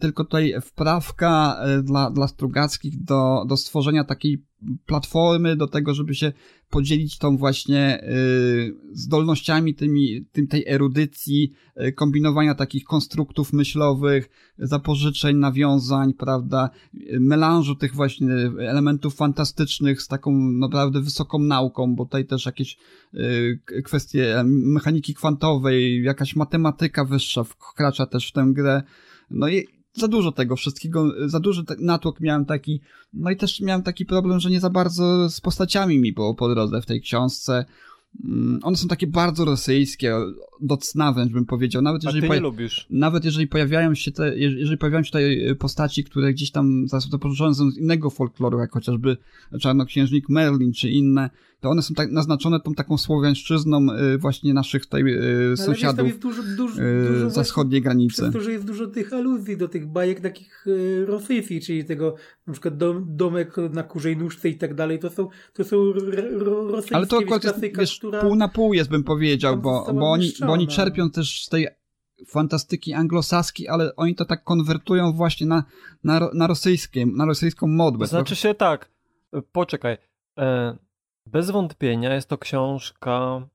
tylko tutaj wprawka y, dla, dla Strugackich do, do stworzenia takiej platformy do tego, żeby się podzielić tą właśnie y, zdolnościami tymi, tym, tej erudycji, y, kombinowania takich konstruktów myślowych, zapożyczeń, nawiązań, prawda, melanżu tych właśnie elementów fantastycznych z taką naprawdę wysoką nauką, bo tutaj też jakieś y, kwestie mechaniki kwantowej, jakaś matematyka wyższa wkracza też w tę grę. No i za dużo tego wszystkiego, za duży natłok miałem taki, no i też miałem taki problem, że nie za bardzo z postaciami mi było po drodze w tej książce. Mm, one są takie bardzo rosyjskie, do cna wręcz bym powiedział. Nawet jeżeli, A ty nie lubisz. Nawet jeżeli pojawiają się te, jeżeli pojawiają się tutaj postaci, które gdzieś tam zapożyczone są z innego folkloru, jak chociażby Czarnoksiężnik Merlin czy inne, to one są tak naznaczone tą taką słowiańszczyzną y, właśnie naszych tutaj y, sąsiadów wiesz, dużo, dużo, y, dużo za wschodniej granicy. Przez to, że jest dużo tych aluzji do tych bajek takich rosyjskich, czyli tego na przykład dom, domek na kurzej nóżce i tak dalej, to są, to są rosyjskie Ale to akurat jest, wiesz, która... pół na pół jest bym powiedział, bo, bo, oni, bo oni czerpią też z tej fantastyki anglosaskiej, ale oni to tak konwertują właśnie na, na, na, rosyjskie, na rosyjską modłę. Znaczy się tak, poczekaj, e, bez wątpienia jest to książka e,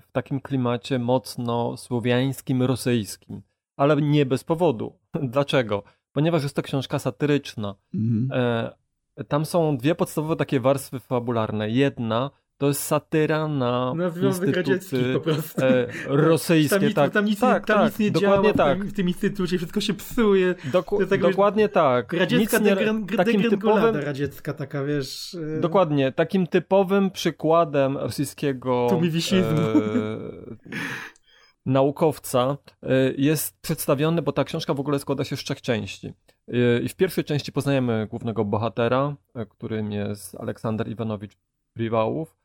w takim klimacie mocno słowiańskim, rosyjskim, ale nie bez powodu. Dlaczego? Ponieważ jest to książka satyryczna. Mhm. E, tam są dwie podstawowe takie warstwy fabularne. Jedna to jest satyra na, na instytuty po prostu. E, rosyjskie. Tam, tak, tam nic, tak, tam tak, nic nie dokładnie działa tak. w, tym, w tym instytucie, wszystko się psuje. Doku, tak, dokładnie wiesz, tak. Radziecka nic nie, takim typowym, radziecka taka, wiesz... E... Dokładnie, takim typowym przykładem rosyjskiego... E, naukowca e, jest przedstawiony, bo ta książka w ogóle składa się z trzech części. E, I w pierwszej części poznajemy głównego bohatera, e, którym jest Aleksander Iwanowicz Priwałów.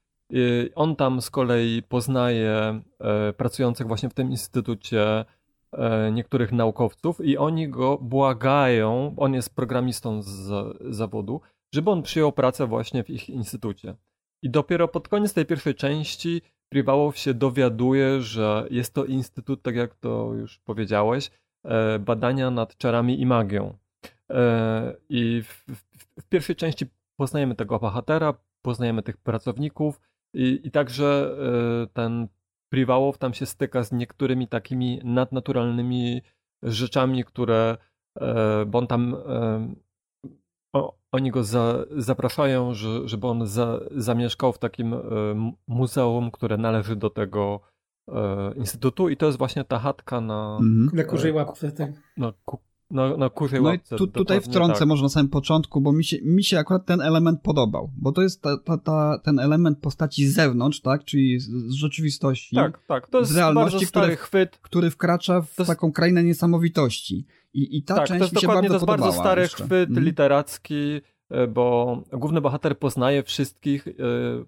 On tam z kolei poznaje e, pracujących właśnie w tym instytucie e, niektórych naukowców i oni go błagają, on jest programistą z zawodu, żeby on przyjął pracę właśnie w ich instytucie. I dopiero pod koniec tej pierwszej części Priwałow się dowiaduje, że jest to instytut, tak jak to już powiedziałeś, e, badania nad czarami i magią. I w, w, w pierwszej części poznajemy tego bohatera, poznajemy tych pracowników i, i także e, ten Priwałow tam się styka z niektórymi takimi nadnaturalnymi rzeczami, które, e, bo on tam, e, oni go za, zapraszają, że, żeby on za, zamieszkał w takim muzeum, które należy do tego instytutu i to jest właśnie ta chatka na... Mhm. Na kurzej łapce, tak. Na, kurzej no łapce. i tu, tutaj wtrącę tak. może na samym początku, bo mi się, mi się akurat ten element podobał, bo to jest ta, ta, ta, ten element postaci z zewnątrz, tak, czyli z, z rzeczywistości. Tak, tak, to jest z realności, który, chwyt. który wkracza w jest... taką krainę niesamowitości. I, i ta tak, część to jest mi się bardzo to jest bardzo stary jeszcze. chwyt mm. literacki, e, bo główny bohater poznaje wszystkich e,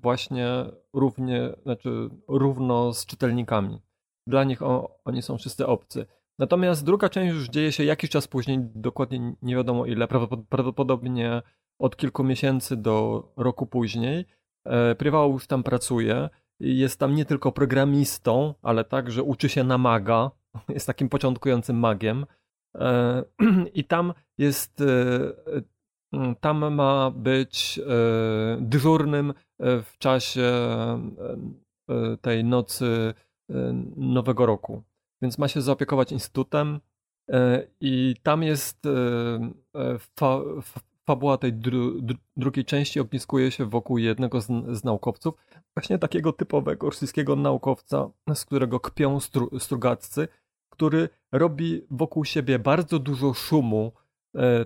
właśnie równie, znaczy równo z czytelnikami. Dla nich o, oni są wszyscy obcy. Natomiast druga część już dzieje się jakiś czas później, dokładnie nie wiadomo ile, prawdopodobnie od kilku miesięcy do roku później. E, Prywał już tam pracuje. Jest tam nie tylko programistą, ale także uczy się na maga. Jest takim początkującym magiem. E, I tam jest. E, tam ma być dyżurnym w czasie tej nocy Nowego Roku więc ma się zaopiekować instytutem e, i tam jest e, e, fa, fabuła tej dru, dru, drugiej części ogniskuje się wokół jednego z, z, naukowców, właśnie takiego typowego rosyjskiego naukowca, z którego kpią stru, strugaccy, który robi wokół siebie bardzo dużo szumu,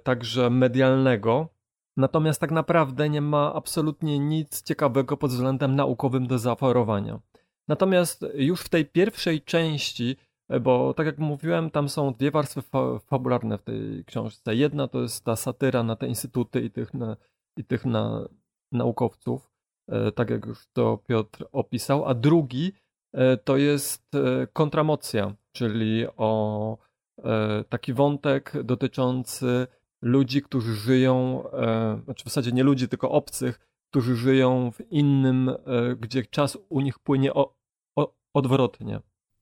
także medialnego, natomiast tak naprawdę nie ma absolutnie nic ciekawego pod względem naukowym do zaoferowania. Natomiast już w tej pierwszej części bo tak jak mówiłem, tam są dwie warstwy fa fabularne w tej książce. Jedna to jest ta satyra na te instytuty i tych, na, i tych na, naukowców, e, tak jak już to Piotr opisał, a drugi e, to jest kontramocja, czyli o taki wątek dotyczący ludzi, którzy żyją, znaczy w zasadzie nie ludzi, tylko obcych, którzy żyją w innym, gdzie czas u nich płynie o, o, odwrotnie.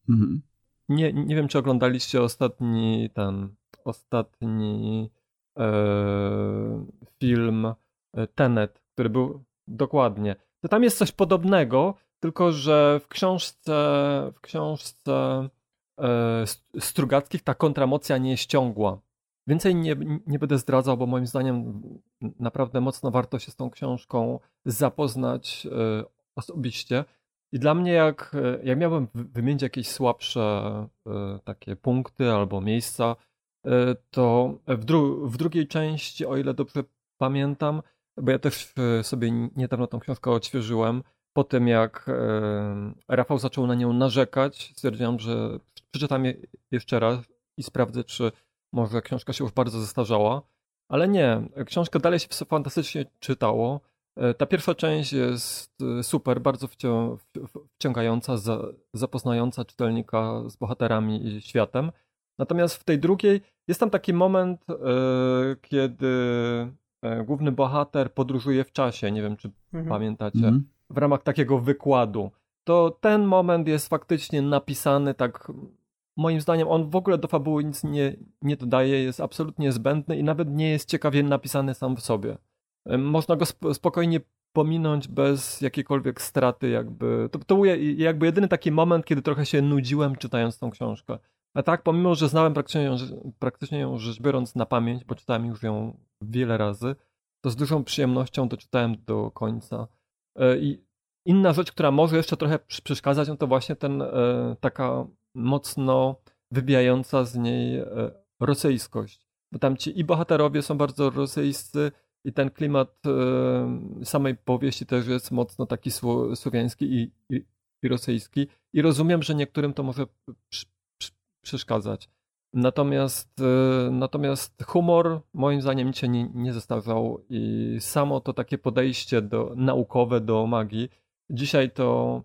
Mhm nie, nie wiem, czy oglądaliście ostatni ten, ostatni e, film e, Tenet, który był dokładnie. To tam jest coś podobnego, tylko że w książce, w książce e, Strugackich ta kontramocja nie jest ciągła. Więcej nie, nie będę zdradzał, bo moim zdaniem naprawdę mocno warto się z tą książką zapoznać e, osobiście. I dla mnie, jak, jak miałbym wymienić jakieś słabsze e, takie punkty albo miejsca, e, to w, dru w drugiej części, o ile dobrze pamiętam, bo ja też sobie niedawno tą książkę odświeżyłem, po tym jak Rafał zaczął na nią narzekać, stwierdziłem, że przeczytam je jeszcze raz i sprawdzę, czy może książka się już bardzo zestarzała. Ale nie, książka dalej się fantastycznie czytało. E, ta pierwsza część jest e, super, bardzo wciągająca, zapoznająca czytelnika z bohaterami i światem. Natomiast w tej drugiej jest tam taki moment, e, kiedy główny bohater podróżuje w czasie. Nie wiem, czy mhm. pamiętacie. Mhm. W ramach takiego wykładu. To ten moment jest faktycznie napisany tak. Moim zdaniem on w ogóle do fabuły nic nie, nie dodaje, jest absolutnie zbędny i nawet nie jest ciekawie napisany sam w sobie. Można go spokojnie pominąć bez jakiejkolwiek straty, jakby. To, to był jakby jedyny taki moment, kiedy trochę się nudziłem czytając tą książkę. A tak, pomimo, że znałem praktycznie ją, praktycznie ją rzecz biorąc na pamięć, bo czytałem już ją wiele razy, to z dużą przyjemnością doczytałem do końca. E, I inna rzecz, która może jeszcze trochę przeszkadzać, no to właśnie ten e, taka mocno wybijająca z niej e, rosyjskość. Bo tam ci i bohaterowie są bardzo rosyjscy, i ten klimat e, samej powieści też jest mocno taki słowiański i, i, i rosyjski. I rozumiem, że niektórym to może przeszkadzać. Natomiast, e, natomiast humor moim zdaniem się nie, nie zestarzał i samo to takie podejście do, naukowe do magii. Dzisiaj to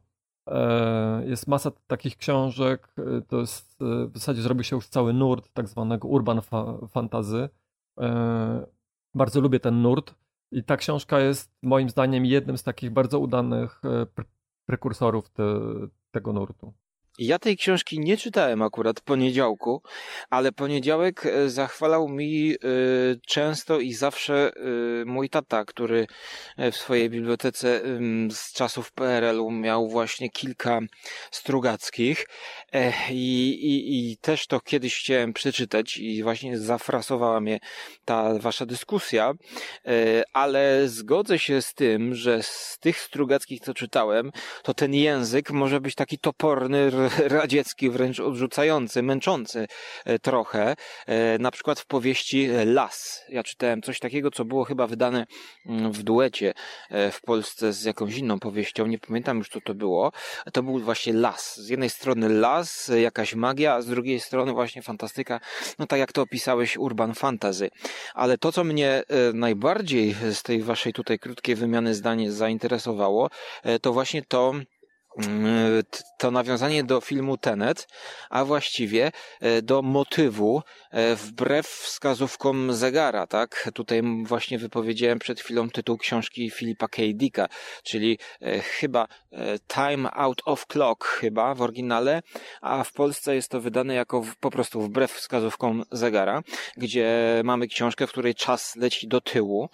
e, jest masa takich książek, to jest, w zasadzie zrobił się już cały nurt tak zwanego urban fa fantazy bardzo lubię ten nurt i ta książka jest moim zdaniem jednym z takich bardzo udanych e, pre prekursorów te, tego nurtu. Ja tej książki nie czytałem akurat poniedziałku, ale poniedziałek e, zachwalał mi y, często i zawsze y, mój tata, który w swojej bibliotece z czasów PRL-u miał właśnie kilka strugackich i, i, i też to kiedyś chciałem przeczytać i właśnie zafrasowała mnie ta wasza dyskusja, ale zgodzę się z tym, że z tych strugackich, co czytałem, to ten język może być taki toporny, radziecki, wręcz odrzucający, męczący e, trochę. E, na przykład w powieści Las. Ja czytałem coś takiego, co było chyba wydane mm, w duecie e, w Polsce z jakąś inną powieścią. Nie pamiętam już, co to było. To był właśnie Las. Z jednej strony las, jakaś magia, a z drugiej strony właśnie fantastyka. No tak jak to opisałeś, urban fantasy. Ale to, co mnie najbardziej z tej waszej tutaj krótkiej wymiany zdań zainteresowało, to właśnie to, to nawiązanie do filmu Tenet, a właściwie e, do motywu e, wbrew wskazówkom zegara, tak? Tutaj właśnie wypowiedziałem przed chwilą tytuł książki Filipa K. Dicka, czyli e, chyba Time Out of Clock chyba w oryginale, a w Polsce jest to wydane jako po prostu wbrew wskazówkom zegara, gdzie mamy książkę, w której czas leci do tyłu.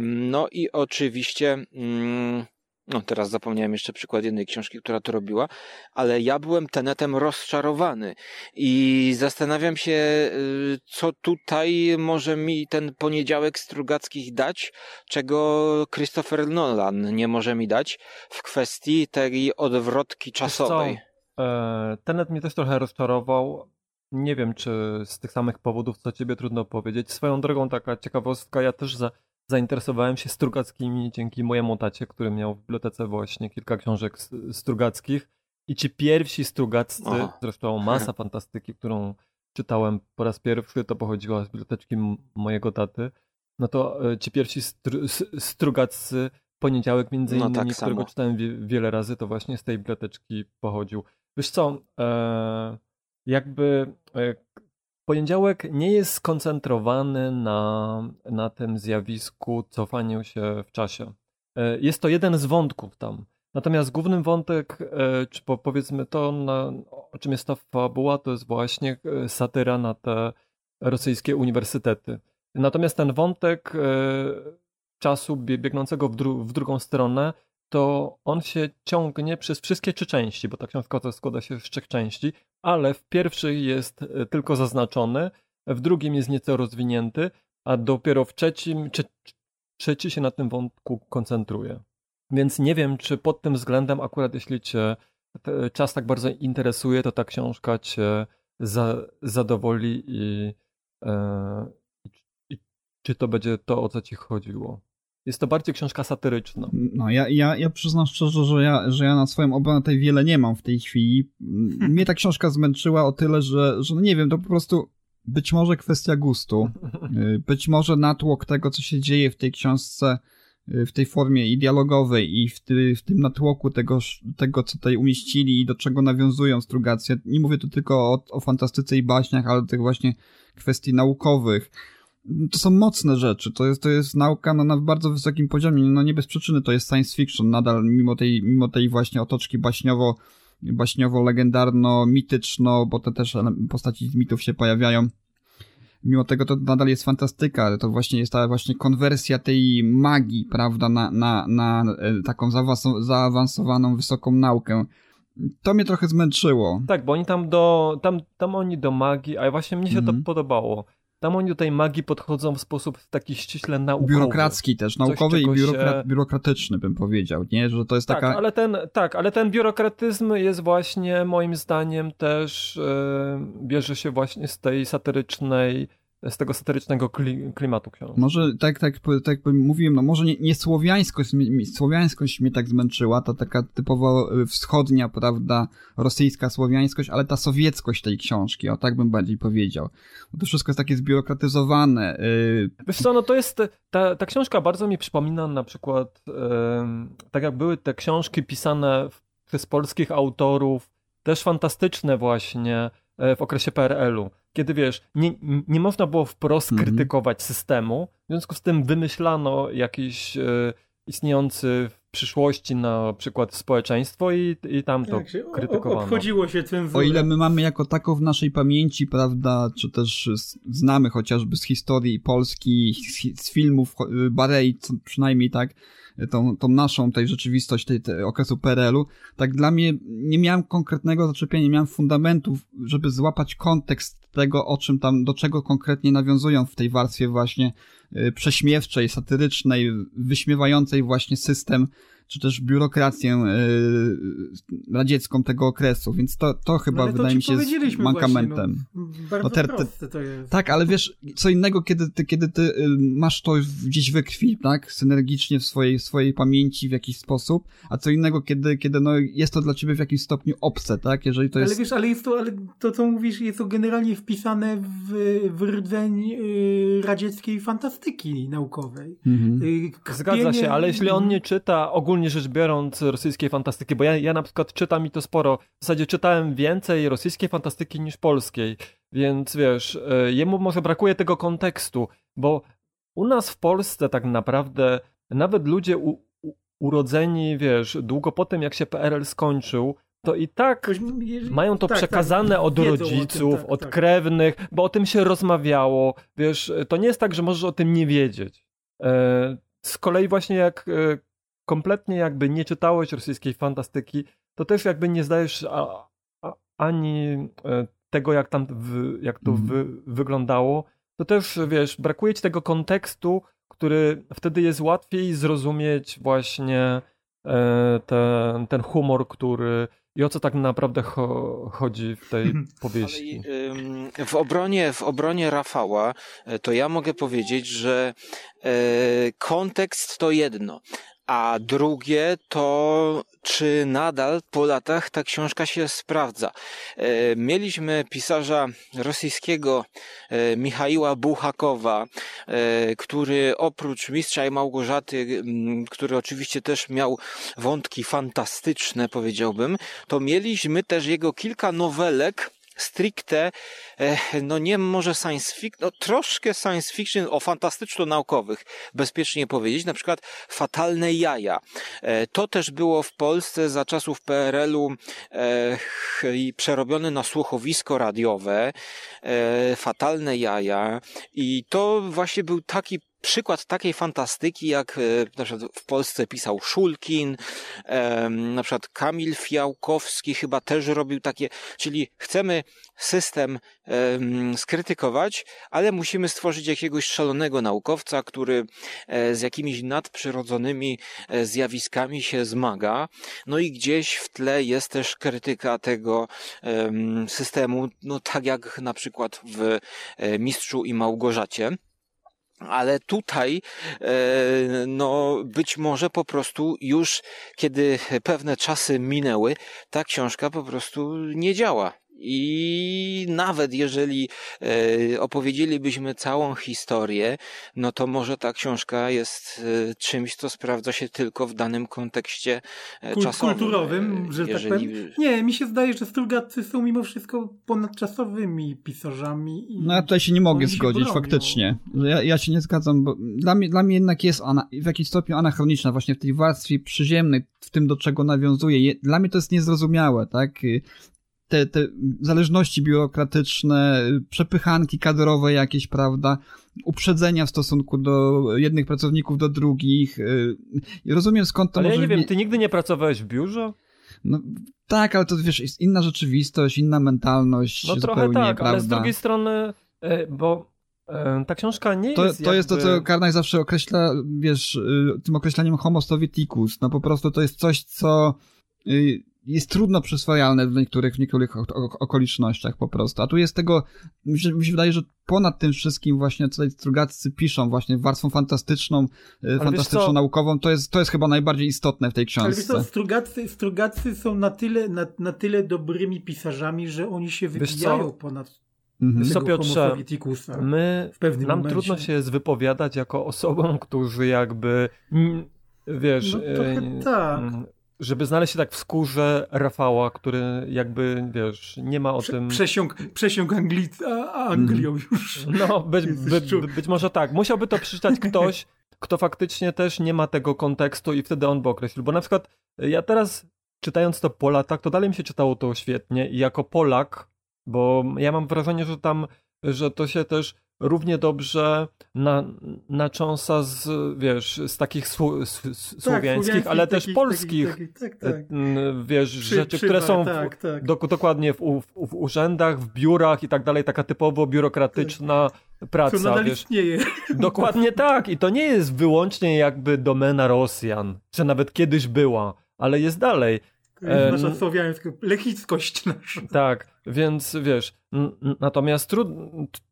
No i oczywiście mm, no teraz zapomniałem jeszcze przykład jednej książki, która to robiła, ale ja byłem tenetem rozczarowany i zastanawiam się, y, co tutaj może mi ten poniedziałek Strugackich dać, czego Christopher Nolan nie może mi dać w kwestii tej odwrotki czasowej. E, tenet mnie też trochę rozczarował. Nie wiem, czy z tych samych powodów, co ciebie trudno powiedzieć. Swoją drogą taka ciekawostka, ja też za zainteresowałem się Strugackimi dzięki mojemu tacie, który miał w bibliotece właśnie kilka książek Strugackich. I ci pierwsi Strugaccy, zresztą masa fantastyki, którą czytałem po raz pierwszy, to pochodziła z biblioteczki mojego taty. No to e, ci pierwsi stru, Strugaccy, poniedziałek między innymi, no tak którego samo. czytałem wie, wiele razy, to właśnie z tej biblioteczki pochodził. Wiesz co, e, jakby e, Poniedziałek nie jest skoncentrowany na, na tym zjawisku cofaniu się w czasie. E, jest to jeden z wątków tam. Natomiast główny wątek, e, czy powiedzmy to, na, o czym jest ta fabuła, to jest właśnie e, satyra na te rosyjskie uniwersytety. Natomiast ten wątek czasu biegnącego w, dru w drugą stronę, to on się ciągnie przez wszystkie trzy części, bo ta książka składa się z trzech części, ale w pierwszej jest e, tylko zaznaczony, w drugim jest nieco rozwinięty, a dopiero w trzecim, trzeci się na tym wątku koncentruje. Więc nie wiem, czy pod tym względem, akurat jeśli cię czas tak bardzo interesuje, to ta książka cię za, zadowoli i, e, i, czy to będzie to, o co ci chodziło. Jest to bardziej książka satyryczna. No, ja, ja, ja przyznam szczerze, że ja, że ja na swoją obronę tej wiele nie mam w tej chwili. Mnie ta książka zmęczyła o tyle, że, że no nie wiem, to po prostu być może kwestia gustu, y, być może natłok tego, co się dzieje w tej książce, y, w tej formie i dialogowej i w, ty, w tym natłoku tego, tego, co tutaj umieścili i do czego nawiązują strugacje. Nie mówię tu tylko o, o fantastyce i baśniach, ale tych właśnie kwestii naukowych. To są mocne rzeczy, to jest, to jest nauka no, na bardzo wysokim poziomie, no nie bez przyczyny to jest science fiction, nadal mimo tej, mimo tej właśnie otoczki baśniowo baśniowo-legendarno-mityczno, bo to też postaci z mitów się pojawiają. Mimo tego to nadal jest fantastyka, to właśnie jest ta właśnie konwersja tej magii, prawda, na, na, na e, taką zaawansowaną, wysoką naukę. To mnie trochę zmęczyło. Tak, bo oni tam do, tam, tam oni do magii, a właśnie mnie się -hmm. to mhm. podobało tam oni do tej magii podchodzą w sposób taki ściśle naukowy. Biurokracki też, naukowy i biurokra biurokratyczny bym powiedział, nie? Że to jest tak, taka... Ale ten, tak, ale ten biurokratyzm jest właśnie moim zdaniem też yy, bierze się właśnie z tej satyrycznej z tego satyrycznego klimatu książki. Może tak, tak, tak mówiłem, no może nie, nie słowiańskość, słowiańskość mnie tak zmęczyła, to taka typowo y, wschodnia, prawda, rosyjska słowiańskość, ale ta sowieckość tej książki, o tak bym bardziej powiedział. Bo to wszystko jest takie zbiurokratyzowane. Yy... Wiesz co, no to jest, ta, ta książka bardzo mi przypomina na przykład, tak jak były te książki pisane przez polskich autorów, też fantastyczne właśnie, w okresie PRL-u, kiedy wiesz, nie, nie można było wprost -hmm. krytykować systemu, w związku z tym wymyślano jakiś e, istniejący w przyszłości na przykład społeczeństwo i, i tam to tak krytykowano. Obchodziło się cenzurę. O ile my mamy jako taką w naszej pamięci, prawda, czy też znamy chociażby z historii Polski, z, z filmów Barei, przynajmniej tak, tą, tą naszą tej rzeczywistość tej, tej okresu PRL-u, tak dla mnie nie miałem konkretnego zaczepienia, nie miałem fundamentów, żeby złapać kontekst tego, o czym tam, do czego konkretnie nawiązują w tej warstwie właśnie y, prześmiewczej, satyrycznej, wyśmiewającej właśnie system czy też biurokrację yy, radziecką tego okresu, więc to, to chyba no, wydaje mi się mankamentem. Właśnie, no, bardzo no, ter, proste to jest. Tak, ale wiesz, co innego, kiedy ty, kiedy ty y, masz to gdzieś we krwi, tak, synergicznie w swojej, swojej pamięci w jakiś sposób, a co innego, kiedy, kiedy no, jest to dla ciebie w jakimś stopniu obce, tak, jeżeli to jest... Ale wiesz, ale jest to, ale to co mówisz, jest to generalnie wpisane w, w rdzeń yy, radzieckiej fantastyki naukowej. Mhm. Yy, Zgadza się, ale jeśli on nie czyta ogólnie ogólnie rzecz biorąc rosyjskiej fantastyki, bo ja, ja na przykład czytam i to sporo. W zasadzie czytałem więcej rosyjskiej fantastyki niż polskiej, więc wiesz, e, jemu może brakuje tego kontekstu, bo u nas w Polsce tak naprawdę nawet ludzie u, u, urodzeni, wiesz, długo po tym jak się PRL skończył, to i tak mają to tak, przekazane tak, od rodziców, tym, tak, od tak. krewnych, bo o tym się rozmawiało. Wiesz, to nie jest tak, że możesz o tym nie wiedzieć. E, z kolei właśnie jak e, kompletnie jakby nie czytałeś rosyjskiej fantastyki, to też jakby nie zdajesz a, a, ani e, tego, jak tam, w, jak to mm. wy, wyglądało, to też, wiesz, brakuje ci tego kontekstu, który wtedy jest łatwiej zrozumieć właśnie e, ten, ten humor, który i o co tak naprawdę cho chodzi w tej powieści. Ale, w, obronie, w obronie Rafała e, to ja mogę powiedzieć, że e, kontekst to jedno, a drugie to czy nadal po latach ta książka się sprawdza. E, mieliśmy pisarza rosyjskiego e, Michaiła Buchakowa, e, który oprócz Mistrza i Małgorzaty, który oczywiście też miał wątki fantastyczne, powiedziałbym, to mieliśmy też jego kilka nowelek, stricte, no nie może science fiction, no troszkę science fiction o fantastyczno-naukowych, bezpiecznie powiedzieć, na przykład Fatalne Jaja. E, to też było w Polsce za czasów PRL-u e, przerobione na słuchowisko radiowe, Fatalne Jaja i to właśnie był taki przykład takiej fantastyki, jak e, na przykład w Polsce pisał Szulkin, na przykład Kamil Fiałkowski chyba też robił takie, czyli chcemy system skrytykować, ale musimy stworzyć jakiegoś szalonego naukowca, który e, z jakimiś nadprzyrodzonymi e, zjawiskami się zmaga. No i gdzieś w tle jest też krytyka tego systemu, no tak jak na przykład w Mistrzu i Małgorzacie. Ale tutaj, e, no, być może po prostu już, kiedy pewne czasy minęły, ta książka po prostu nie działa. I nawet jeżeli e, opowiedzielibyśmy całą historię, no to może ta książka jest e, czymś, co sprawdza się tylko w danym kontekście e, Kult, czasowym. Kulturowym, że jeżeli... tak powiem. Nie, mi się zdaje, że Strugacy są mimo wszystko ponadczasowymi pisarzami. I no ja tutaj się nie mogę się zgodzić, bronią. faktycznie. Ja, ja się nie zgadzam, bo dla mnie, dla mnie jednak jest ona w jakimś stopniu anachroniczna właśnie w tej warstwie przyziemnej, w tym do czego nawiązuje. Je- Dla mnie to jest niezrozumiałe, tak? Te, te zależności biurokratyczne, przepychanki kadrowe jakieś, prawda? Uprzedzenia w stosunku do jednych pracowników do drugich. y, rozumiem skąd to Ale ja może... nie wiem, wi- ty nigdy nie pracowałeś w biurze? No, tak, ale to wiesz, jest inna rzeczywistość, inna mentalność No trochę zupełnie, tak, prawda? ale z drugiej strony, e, bo e, ta książka nie To, jest to jest to, jakby... co Karnaj zawsze określa, wiesz, y, tym określeniem homo sovieticus. No po prostu to jest coś, co y, jest trudno przyswajalne w niektórych, w niektórych okolicznościach po prostu. A tu jest tego, mi się, mi się wydaje, że ponad tym wszystkim właśnie tutaj Strugacy piszą właśnie warstwą fantastyczną, y, fantastyczną co? naukową. To jest, to jest chyba najbardziej istotne w tej Ale wiesz co, książce. Strugacy, Strugacy są na tyle, na, na tyle dobrymi pisarzami, że oni się wybijają ponad Mhm. Wiesz co, tego Piotrze. My, w pewnym nam momencie. trudno się jest wypowiadać jako osobom, którzy jakby, mm, wiesz, No trochę e, tak. Mm, żeby znaleźć się tak w skórze Rafała, który jakby, wiesz, nie ma o Prze- tym... Przesiąg, przesiąg Anglic, a, a Anglią już. No, być, by, by, być może tak. Musiałby to przeczytać ktoś, kto faktycznie też nie ma tego kontekstu i wtedy on by określił. Bo na przykład ja teraz czytając to po latach, to dalej mi się czytało to świetnie i jako Polak, bo ja mam wrażenie, że tam, że to się też równie dobrze na, nacząsa z, wiesz, z takich s, s, Tak, słowiańskich, ale też takich- polskich, takich- takich- tak, e, tak. m, wiesz, Przy- rzeczy, przy- które są w, tak, tak. do, dokładnie w, w, w urzędach, w biurach i tak dalej, taka typowo biurokratyczna Co praca, nadal wiesz. istnieje. Dokładnie tak. I to nie jest wyłącznie jakby domena Rosjan, czy nawet kiedyś była, ale jest dalej. To Em, nasza słowiańska lechickość nasza. Tak, więc wiesz, natomiast trud,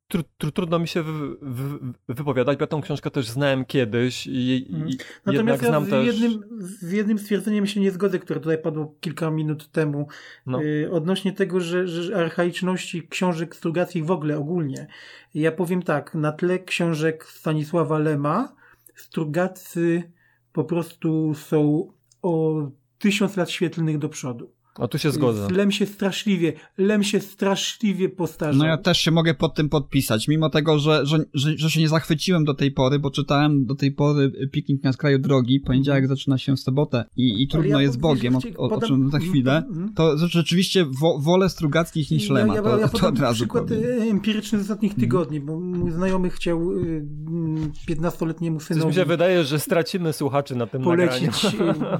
tr, tr, trudno mi się wy, wy, wypowiadać, bo ja tą książkę też znałem kiedyś i, jednak Natomiast ja znam z, też... jednym, z jednym stwierdzeniem się nie zgodzę, które tutaj padło kilka minut temu, No. y, odnośnie tego, że, że archaiczności książek strugackich w ogóle ogólnie. Ja powiem tak, na tle książek Stanisława Lema strugacy po prostu są o tysiąc lat świetlnych do przodu. O, tu się zgodzę. Lem się straszliwie, Lem się straszliwie postarzał. No ja też się mogę pod tym podpisać, mimo tego, że, że, że, że się nie zachwyciłem do tej pory, bo czytałem do tej pory Piknik na skraju drogi, poniedziałek zaczyna się w sobotę i, i trudno ja jest Bogiem, o, wiecie, o, o podam- czym za chwilę, Mhm. to rzeczywiście wo, wolę Strugackich niż Lema, ja, to, ja, ja to podam od razu przykład powiem. e, empiryczny z ostatnich tygodni, bo mój znajomy chciał y, mm, 15-letniemu Coś mi synowi się wydaje, że stracimy słuchaczy na tym polecić nagraniu.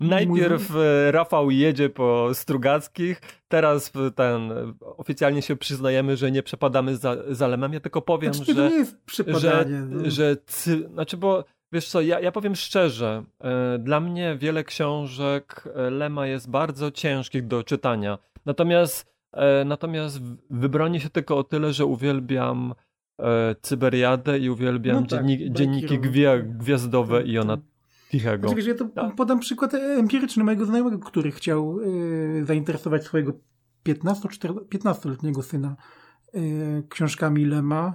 Najpierw e, Rafał jedzie po Strugackich, teraz e, ten, oficjalnie się przyznajemy, że nie przepadamy za, za Lemem. Ja tylko powiem, Znaczy, że... to nie jest że, no. że cy, znaczy, bo wiesz co, ja, ja powiem szczerze, e, dla mnie wiele książek Lema jest bardzo ciężkich do czytania. Natomiast, natomiast wybronię się tylko o tyle, że uwielbiam Cyberiadę i uwielbiam No tak, dziennik, dzienniki gwia, gwiazdowe i ona Tichego. Znaczy, ja to Tak. podam przykład empiryczny mojego znajomego, który chciał y, zainteresować swojego 15-letniego syna y, książkami Lema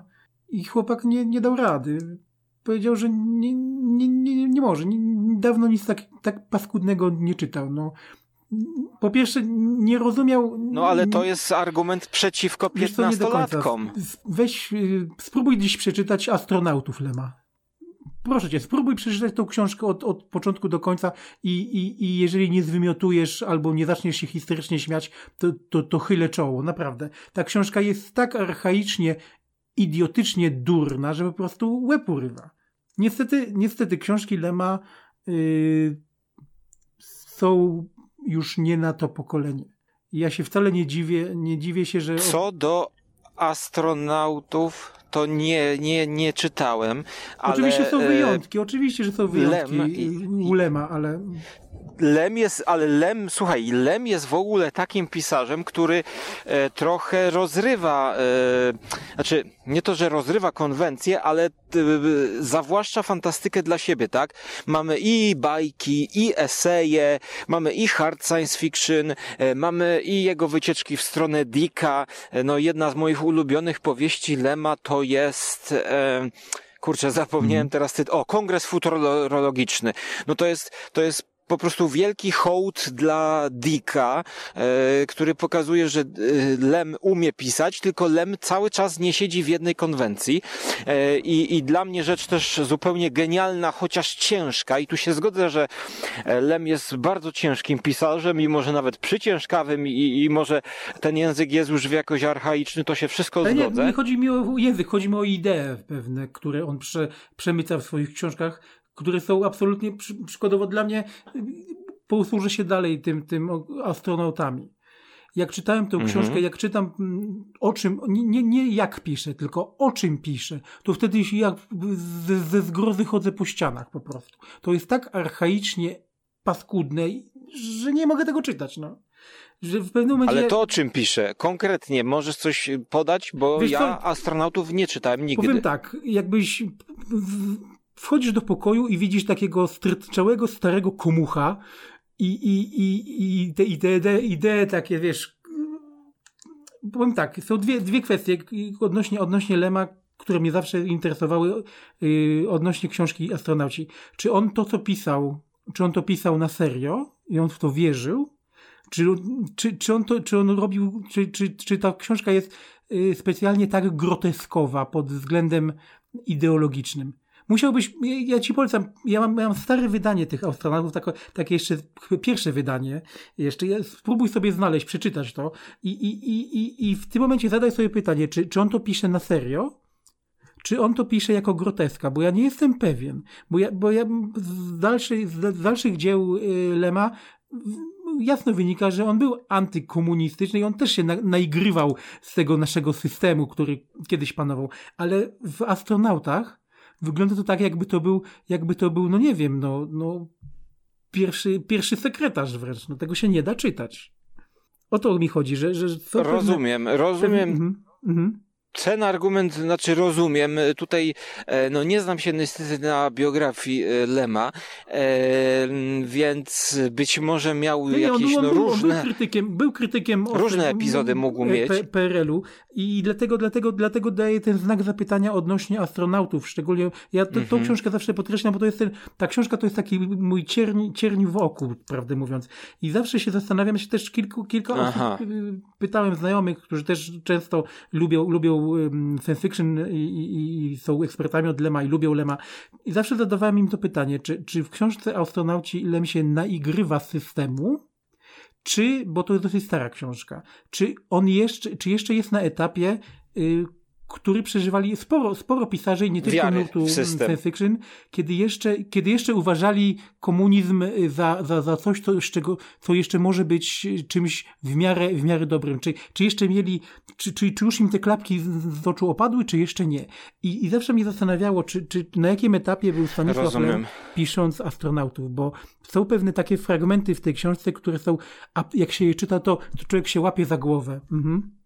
i chłopak nie, nie dał rady. Powiedział, że nie, nie, nie, nie może. Nie, dawno nic tak, tak paskudnego nie czytał. No, po pierwsze, nie rozumiał. No ale to jest argument przeciwko Wiesz co, nie do końca. piętnastolatkom. S- Weź, y, spróbuj dziś przeczytać Astronautów Lema. Proszę cię, spróbuj przeczytać tą książkę od, od początku do końca i, i, i jeżeli nie zwymiotujesz albo nie zaczniesz się historycznie śmiać, to, to, to chylę czoło, naprawdę. Ta książka jest tak archaicznie, idiotycznie durna, że po prostu łeb urywa. Niestety, niestety książki Lema y, są już nie na to pokolenie. Ja się wcale nie dziwię, nie dziwię się, że... Co do astronautów, to nie, nie, nie czytałem. Ale, Oczywiście są e, wyjątki, oczywiście, że są wyjątki i- u Lema, ale Lem jest, ale Lem, słuchaj, Lem jest w ogóle takim pisarzem, który e, trochę rozrywa, e, znaczy nie to, że rozrywa konwencję, ale e, zawłaszcza fantastykę dla siebie, tak? Mamy i bajki, i eseje, mamy i hard science fiction, e, mamy i jego wycieczki w stronę Dicka. E, no jedna z moich ulubionych powieści Lema to jest... E, Kurczę, zapomniałem teraz tytuł. O, Kongres Futurologiczny. No to jest, to jest po prostu wielki hołd dla Dicka, e, który pokazuje, że e, Lem umie pisać, tylko Lem cały czas nie siedzi w jednej konwencji. E, i, I dla mnie rzecz też zupełnie genialna, chociaż ciężka. I tu się zgodzę, że Lem jest bardzo ciężkim pisarzem, mimo że nawet przyciężkawym i, i może ten język jest już jakoś archaiczny, to się wszystko Ale nie, zgodzę. nie chodzi mi o język, chodzi mi o idee pewne, które on prze, przemyca w swoich książkach, które są absolutnie, przy, przykładowo dla mnie, posłużę się dalej tym, tym astronautami. Jak czytałem tę Mhm. książkę, jak czytam mm, o czym, nie, nie, jak pisze, tylko o czym pisze, to wtedy się jak ze, ze zgrozy chodzę po ścianach po prostu. To jest tak archaicznie paskudne, że nie mogę tego czytać, no. Że w pewnym momencie... Ale to o czym pisze? Konkretnie, możesz coś podać? Bo Wiesz ja co? astronautów nie czytałem nigdy. Powiem tak, jakbyś wchodzisz do pokoju i widzisz takiego strytczałego, starego komucha i, i, i, i te idee, idee takie, wiesz, powiem tak, są dwie, dwie kwestie odnośnie, odnośnie Lema, które mnie zawsze interesowały yy, odnośnie książki Astronauci. Czy on to, co pisał, czy on to pisał na serio i on w to wierzył? Czy, czy, czy on to, czy on robił, czy, czy, czy ta książka jest y, specjalnie tak groteskowa pod względem ideologicznym? Musiałbyś, ja- ci polecam, ja mam, ja mam stare wydanie tych astronautów, takie, takie jeszcze pierwsze wydanie, jeszcze. Spróbuj sobie znaleźć, przeczytać to i, i, i, i, w tym momencie zadaj sobie pytanie, czy, czy on to pisze na serio, czy on to pisze jako groteska, bo ja nie jestem pewien, bo ja, bo ja z, dalszych, z dalszych dzieł y, Lema jasno wynika, że on był antykomunistyczny i on też się na, naigrywał z tego naszego systemu, który kiedyś panował, ale w astronautach wygląda to tak, jakby to był, jakby to był, no nie wiem, no, no pierwszy, pierwszy sekretarz wręcz, no tego się nie da czytać. O to mi chodzi, że... że są pewne- Rozumiem, rozumiem. Mhm, mhm. Ten argument, znaczy rozumiem, tutaj e, no nie znam się niestety na biografii e, Lema, e, więc być może miał Nie, on jakieś no, on on różne... był krytykiem, był krytykiem Różne osób- epizody mógł mieć. PRL-u i dlatego, dlatego, dlatego daję ten znak zapytania odnośnie astronautów, szczególnie ja t- tą Mhm. książkę zawsze podkreślam, bo to jest ten, ta książka to jest taki mój cierń, cierń w oku, prawdę mówiąc. I zawsze się zastanawiam, się też kilku, kilka Aha. osób y, pytałem znajomych, którzy też często lubią, lubią ym, science fiction i, i, i są ekspertami od Lema i lubią Lema. I zawsze zadawałem im to pytanie, czy, czy w książce Astronauci Lem się naigrywa z systemu, czy, bo to jest dosyć stara książka, czy on jeszcze, czy jeszcze jest na etapie, y, który przeżywali sporo, sporo pisarzy, nie tylko Wiary nurtu science fiction, kiedy jeszcze, kiedy jeszcze uważali komunizm za, za, za coś, co, czego, co jeszcze może być czymś w miarę, w miarę dobrym. Czy, czy jeszcze mieli, czy, czy, czy już im te klapki z, z oczu opadły, czy jeszcze nie. I, i zawsze mnie zastanawiało, czy, czy na jakim etapie był Stanisław. Lem, pisząc astronautów, bo są pewne takie fragmenty w tej książce, które są, a jak się je czyta, to, to człowiek się łapie za głowę. Mhm.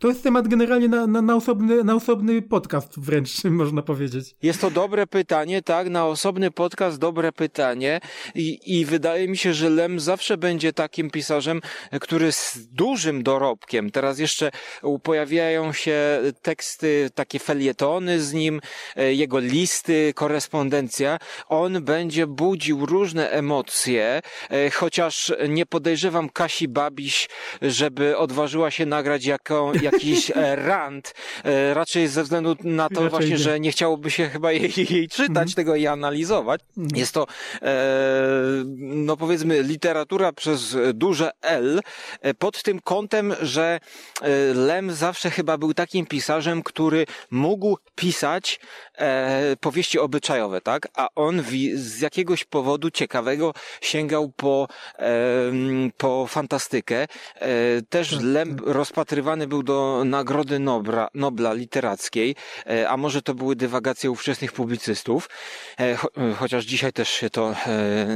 To jest temat generalnie na, na, na, osobny, na osobny podcast wręcz, można powiedzieć. Jest to dobre pytanie, tak, na osobny podcast dobre pytanie i, i wydaje mi się, że Lem zawsze będzie takim pisarzem, który z dużym dorobkiem, teraz jeszcze pojawiają się teksty, takie felietony z nim, e, jego listy, korespondencja, on będzie budził różne emocje, e, chociaż nie podejrzewam Kasi Babiś, żeby odważyła się nagrać jaką, jakiś e, rant, e, raczej ze względu na to Raczej właśnie, nie. że nie chciałoby się chyba jej, jej czytać, tego i analizować. Jest to, e, no powiedzmy, literatura przez duże L, pod tym kątem, że Lem zawsze chyba był takim pisarzem, który mógł pisać e, powieści obyczajowe, tak? A on z jakiegoś powodu ciekawego sięgał po, e, po fantastykę. Też Lem rozpatrywany był do Nagrody Nobla literackiej, e, a może to były dywagacje ówczesnych publicystów, e, e, chociaż dzisiaj też się to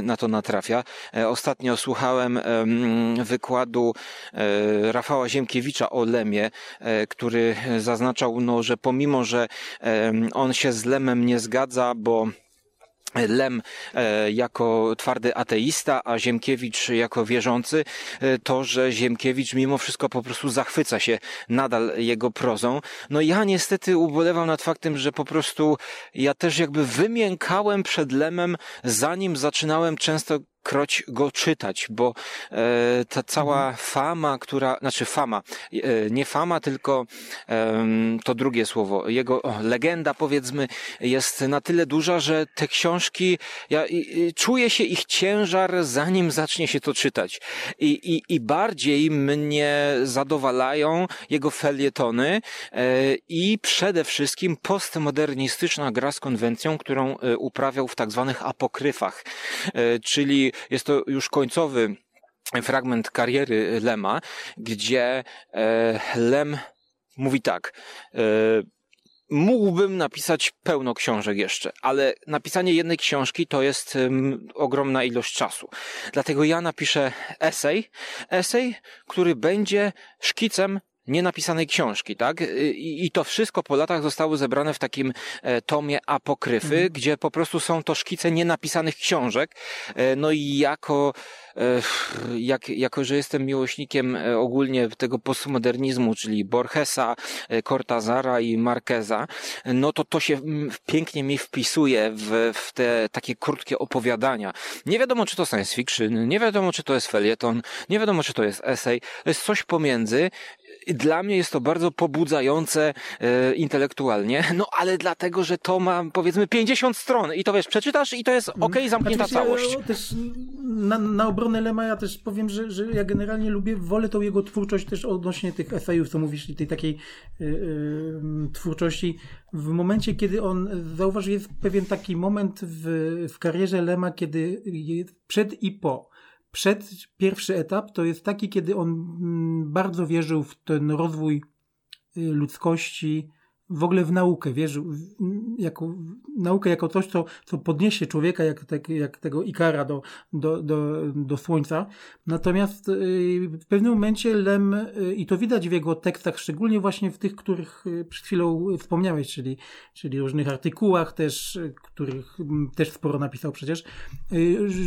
na to natrafia. Ostatnio słuchałem em, wykładu Rafała Ziemkiewicza o Lemie, który zaznaczał, no, że pomimo, że on się z Lemem nie zgadza, bo Lem e, jako twardy ateista, a Ziemkiewicz jako wierzący, e, to, że Ziemkiewicz mimo wszystko po prostu zachwyca się nadal jego prozą. No ja niestety ubolewam nad faktem, że po prostu ja też jakby wymiękałem przed Lemem, zanim zaczynałem często kroć go czytać, bo e, ta cała fama, która, znaczy fama, e, nie fama, tylko em, to drugie słowo, jego o, legenda powiedzmy jest na tyle duża, że te książki, ja i, i, czuję się ich ciężar zanim zacznie się to czytać. I, i, i bardziej mnie zadowalają jego felietony e, i przede wszystkim postmodernistyczna gra z konwencją, którą e, uprawiał w tak zwanych apokryfach, e, jest to już końcowy fragment kariery Lema, gdzie e, Lem mówi tak. E, Mógłbym napisać pełno książek jeszcze, ale napisanie jednej książki to jest ogromna ilość czasu. Dlatego ja napiszę esej, esej, który będzie szkicem nienapisanej książki, tak? I, I to wszystko po latach zostało zebrane w takim e, tomie apokryfy, gdzie po prostu są to szkice nienapisanych książek. E, no i jako, e, jak, jako, że jestem miłośnikiem ogólnie tego postmodernizmu, czyli Borgesa, Cortazara i Marqueza, no to to się pięknie mi wpisuje w, w te takie krótkie opowiadania. Nie wiadomo, czy to science fiction, nie wiadomo, czy to jest felieton, nie wiadomo, czy to jest esej. To jest coś pomiędzy. Dla mnie jest to bardzo pobudzające e, intelektualnie, no ale dlatego, że to ma powiedzmy 50 stron i to wiesz, przeczytasz i to jest okej, zamknięta Znaczy, całość. ja Też na, na obronę Lema ja też powiem, że, że ja generalnie lubię, wolę tą jego twórczość też odnośnie tych esejów, co mówisz, tej takiej y, y, twórczości. W momencie, kiedy on, zauważ, jest pewien taki moment w, w karierze Lema, kiedy przed i po. Przed pierwszy etap to jest taki, kiedy on mm, bardzo wierzył w ten rozwój y, ludzkości, w ogóle w naukę, wierzył jako, naukę jako coś, co, co podniesie człowieka, jak, tak, jak tego Ikara do, do, do, do słońca. Natomiast y, w pewnym momencie Lem, y, i to widać w jego tekstach, szczególnie właśnie w tych, których y, przed chwilą wspomniałeś, czyli, czyli różnych artykułach też, których też sporo napisał przecież,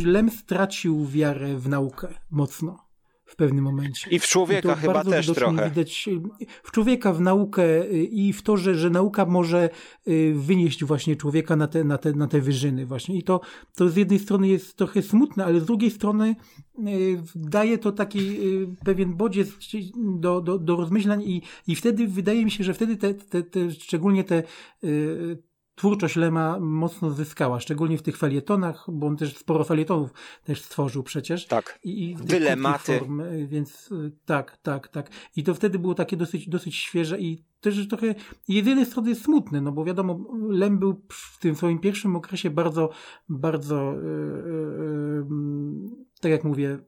Lem stracił wiarę w naukę mocno. W pewnym momencie. I w człowieka I chyba też trochę. Widać w człowieka, w naukę y, i w to, że, że nauka może y, wynieść właśnie człowieka na te, na te, na te wyżyny właśnie. I to, to z jednej strony jest trochę smutne, ale z drugiej strony y, daje to taki pewien bodziec do, do, do rozmyślań i, i wtedy wydaje mi się, że wtedy te, te, te szczególnie te twórczość Lema mocno zyskała, szczególnie w tych felietonach, bo on też sporo felietonów też stworzył przecież. Tak. I, i Dylematy. Form, y, więc y, tak, tak, tak. I to wtedy było takie dosyć, dosyć świeże i też trochę jednej strony jest smutne, no bo wiadomo, Lem był w tym swoim pierwszym okresie bardzo, bardzo, y, y, y, tak jak mówię,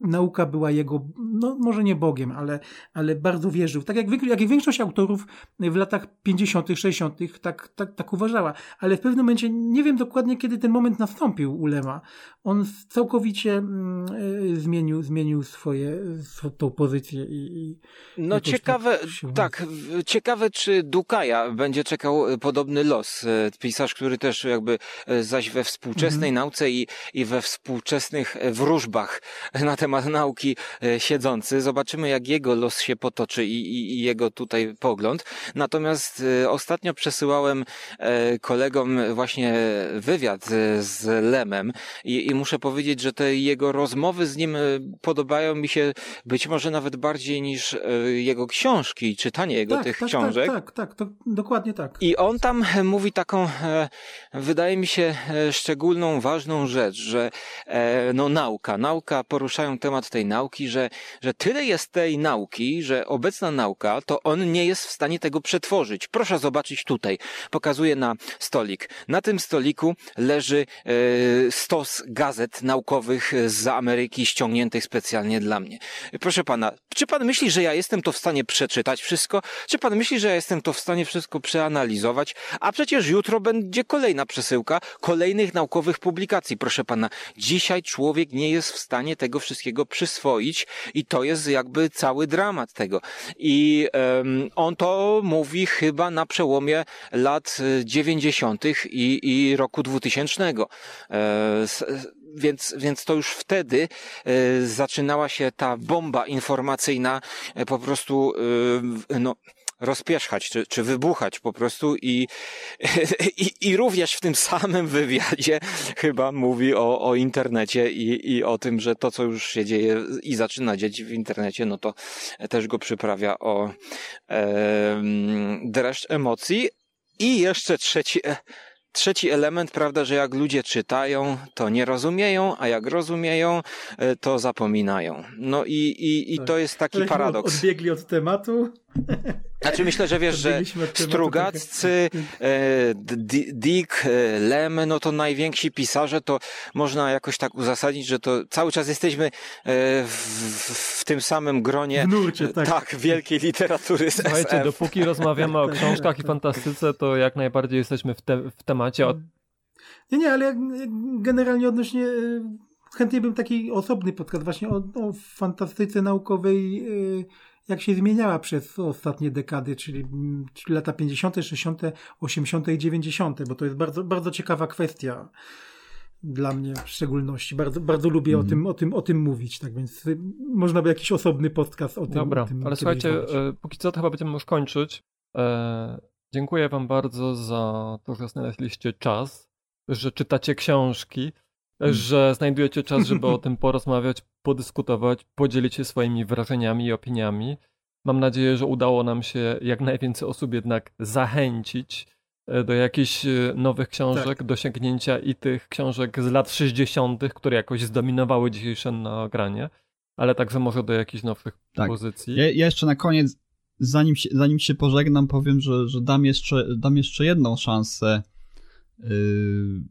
nauka była jego, no może nie Bogiem, ale, ale bardzo wierzył. Tak jak, jak większość autorów w latach 50., 60., tak, tak, tak uważała. Ale w pewnym momencie, nie wiem dokładnie kiedy ten moment nastąpił u Lema, on całkowicie mm, y, zmienił, zmienił swoje, sw- tą pozycję i, i No ciekawe, tak tak, ciekawe czy Dukaja będzie czekał e, podobny los. E, Pisarz, który też jakby e, zaś we współczesnej Mhm. nauce i, i we współczesnych e, wróżbach na temat temat nauki e, siedzący. Zobaczymy, jak jego los się potoczy i, i, i jego tutaj pogląd. Natomiast e, ostatnio przesyłałem e, kolegom właśnie wywiad z Lemem i, i muszę powiedzieć, że te jego rozmowy z nim podobają mi się być może nawet bardziej niż jego książki, czytanie jego tak, tych tak, książek. Tak, tak, tak, to dokładnie tak. I on tam mówi taką, wydaje mi się, szczególną, ważną rzecz, że no nauka, nauka, poruszają temat tej nauki, że, że tyle jest tej nauki, że obecna nauka, to on nie jest w stanie tego przetworzyć. Proszę zobaczyć tutaj. Pokazuję na stolik. Na tym stoliku leży e, stos gazet naukowych z Ameryki ściągniętych specjalnie dla mnie. Proszę pana, czy pan myśli, że ja jestem to w stanie przeczytać wszystko? Czy pan myśli, że ja jestem to w stanie wszystko przeanalizować? A przecież jutro będzie kolejna przesyłka kolejnych naukowych publikacji. Proszę pana, dzisiaj człowiek nie jest w stanie tego wszystkiego przyswoić i to jest jakby cały dramat tego. I um, on to mówi chyba na przełomie lat 90. i, i roku 2000. E, więc, więc to już wtedy e, zaczynała się ta bomba informacyjna e, po prostu e, no, rozpierzchać, czy, czy wybuchać po prostu i, i, i również w tym samym wywiadzie chyba mówi o, o internecie i, i o tym, że to, co już się dzieje i zaczyna dzieć w internecie, no to też go przyprawia o e, dreszcz emocji. I jeszcze trzeci, Trzeci element, prawda, że jak ludzie czytają, to nie rozumieją, a jak rozumieją, e, to zapominają. No i, i, i tak. to jest taki Ale paradoks. Odbiegli od tematu. Znaczy myślę, że wiesz, że Strugaccy, e, Dick, e, Lem, no to najwięksi pisarze, to można jakoś tak uzasadnić, że to cały czas jesteśmy w, w tym samym gronie. W nurcie, tak. tak, wielkiej literatury z Słuchajcie, SF. dopóki rozmawiamy o tak, książkach i fantastyce, to jak najbardziej jesteśmy w, te, w temacie. Od... Nie, nie, ale generalnie odnośnie chętnie bym taki osobny podcast właśnie o, o fantastyce naukowej jak się zmieniała przez ostatnie dekady, czyli, czyli lata 50., 60., 80. i 90., bo to jest bardzo, bardzo ciekawa kwestia dla mnie w szczególności. Bardzo, bardzo lubię mm. o, mhm. tym, o, tym, o tym mówić, tak więc y, można by jakiś osobny podcast o tym Dobra, o tym, ale słuchajcie, e, póki co to chyba będziemy już kończyć. E, dziękuję wam bardzo za to, że znaleźliście czas, że czytacie książki, mm. że znajdujecie czas, żeby o tym porozmawiać, podyskutować, podzielić się swoimi wrażeniami i opiniami. Mam nadzieję, że udało nam się jak najwięcej osób jednak zachęcić e, do jakichś e, nowych książek, tak. do sięgnięcia i tych książek z lat 60., które jakoś zdominowały dzisiejsze nagranie, ale także może do jakichś nowych tak. pozycji. Ja, ja, jeszcze na koniec, zanim się, zanim się pożegnam, powiem, że, że dam, jeszcze, dam jeszcze jedną szansę. Yy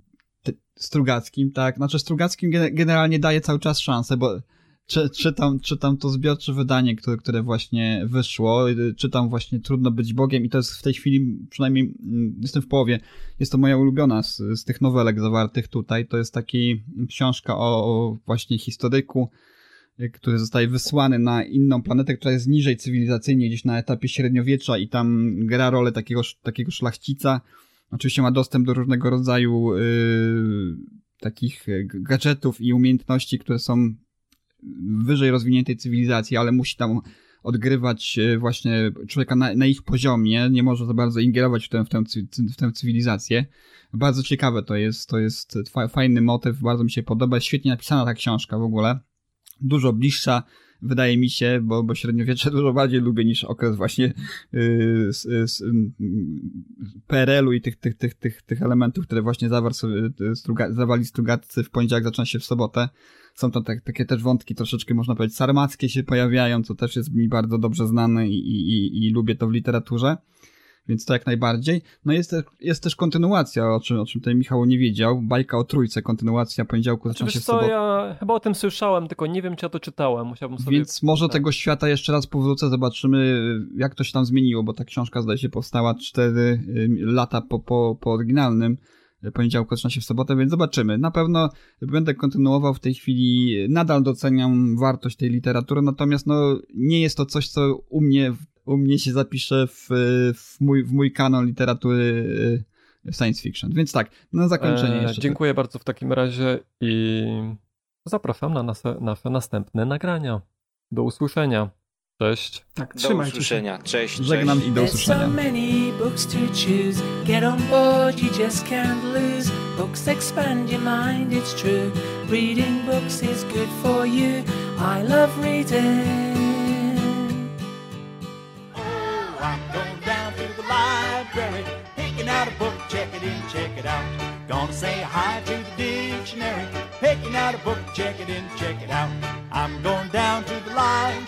Strugackim, tak. Znaczy Strugackim generalnie daje cały czas szansę, bo czy, czytam, czytam to zbiorcze wydanie, które, które właśnie wyszło. Czytam właśnie Trudno być Bogiem i to jest w tej chwili, przynajmniej mm, jestem w połowie, jest to moja ulubiona z, z tych nowelek zawartych tutaj. To jest taki książka o, o właśnie historyku, który zostaje wysłany na inną planetę, która jest niżej cywilizacyjnie, gdzieś na etapie średniowiecza i tam gra rolę takiego, takiego szlachcica, Oczywiście ma dostęp do różnego rodzaju y, takich e, gadżetów i umiejętności, które są wyżej rozwiniętej cywilizacji, ale musi tam odgrywać właśnie człowieka na, na, ich poziomie, nie może za bardzo ingerować w tę, w, tę, w tę cywilizację. Bardzo ciekawe to jest, to jest fajny motyw, bardzo mi się podoba, świetnie napisana ta książka w ogóle, dużo bliższa wydaje mi się, bo, bo średniowiecze dużo bardziej lubię niż okres właśnie yy, PRL-u i tych, tych, tych, tych, tych elementów, które właśnie zawarł y, struga, zawali Strugatcy w poniedziałek, zaczyna się w sobotę. Są tak, takie też wątki troszeczkę, można powiedzieć, sarmackie się pojawiają, co też jest mi bardzo dobrze znane i, i, i, i lubię to w literaturze więc to jak najbardziej. No jest, jest też kontynuacja, o czym, o czym tutaj Michał nie wiedział. Bajka o trójce, kontynuacja poniedziałku zaczyna się w sobotę. ja chyba o tym słyszałem, tylko nie wiem, czy ja to czytałem. Musiałbym sobie... Więc może tak. tego świata jeszcze raz powrócę, zobaczymy, jak to się tam zmieniło, bo ta książka zdaje się powstała 4 lata po, po, po oryginalnym poniedziałku zaczyna się w sobotę, więc zobaczymy. Na pewno będę kontynuował w tej chwili, nadal doceniam wartość tej literatury, natomiast no, nie jest to coś, co u mnie u mnie się zapisze w, w, mój, w mój kanon literatury e, science fiction. Więc tak, na zakończenie e, jeszcze. Dziękuję tak. bardzo w takim razie i zapraszam na nasze, nasze następne nagrania. Do usłyszenia. Cześć. Tak, Do trzymajcie się. usłyszenia. Cześć, cześć. Żegnam i do There's usłyszenia. so many books to choose. Get on board, you just can't lose. Books expand your mind, it's true. Reading books is good for you. I love reading. Gonna say hi to the dictionary, picking out a book, check it in, check it out. I'm going down to the library.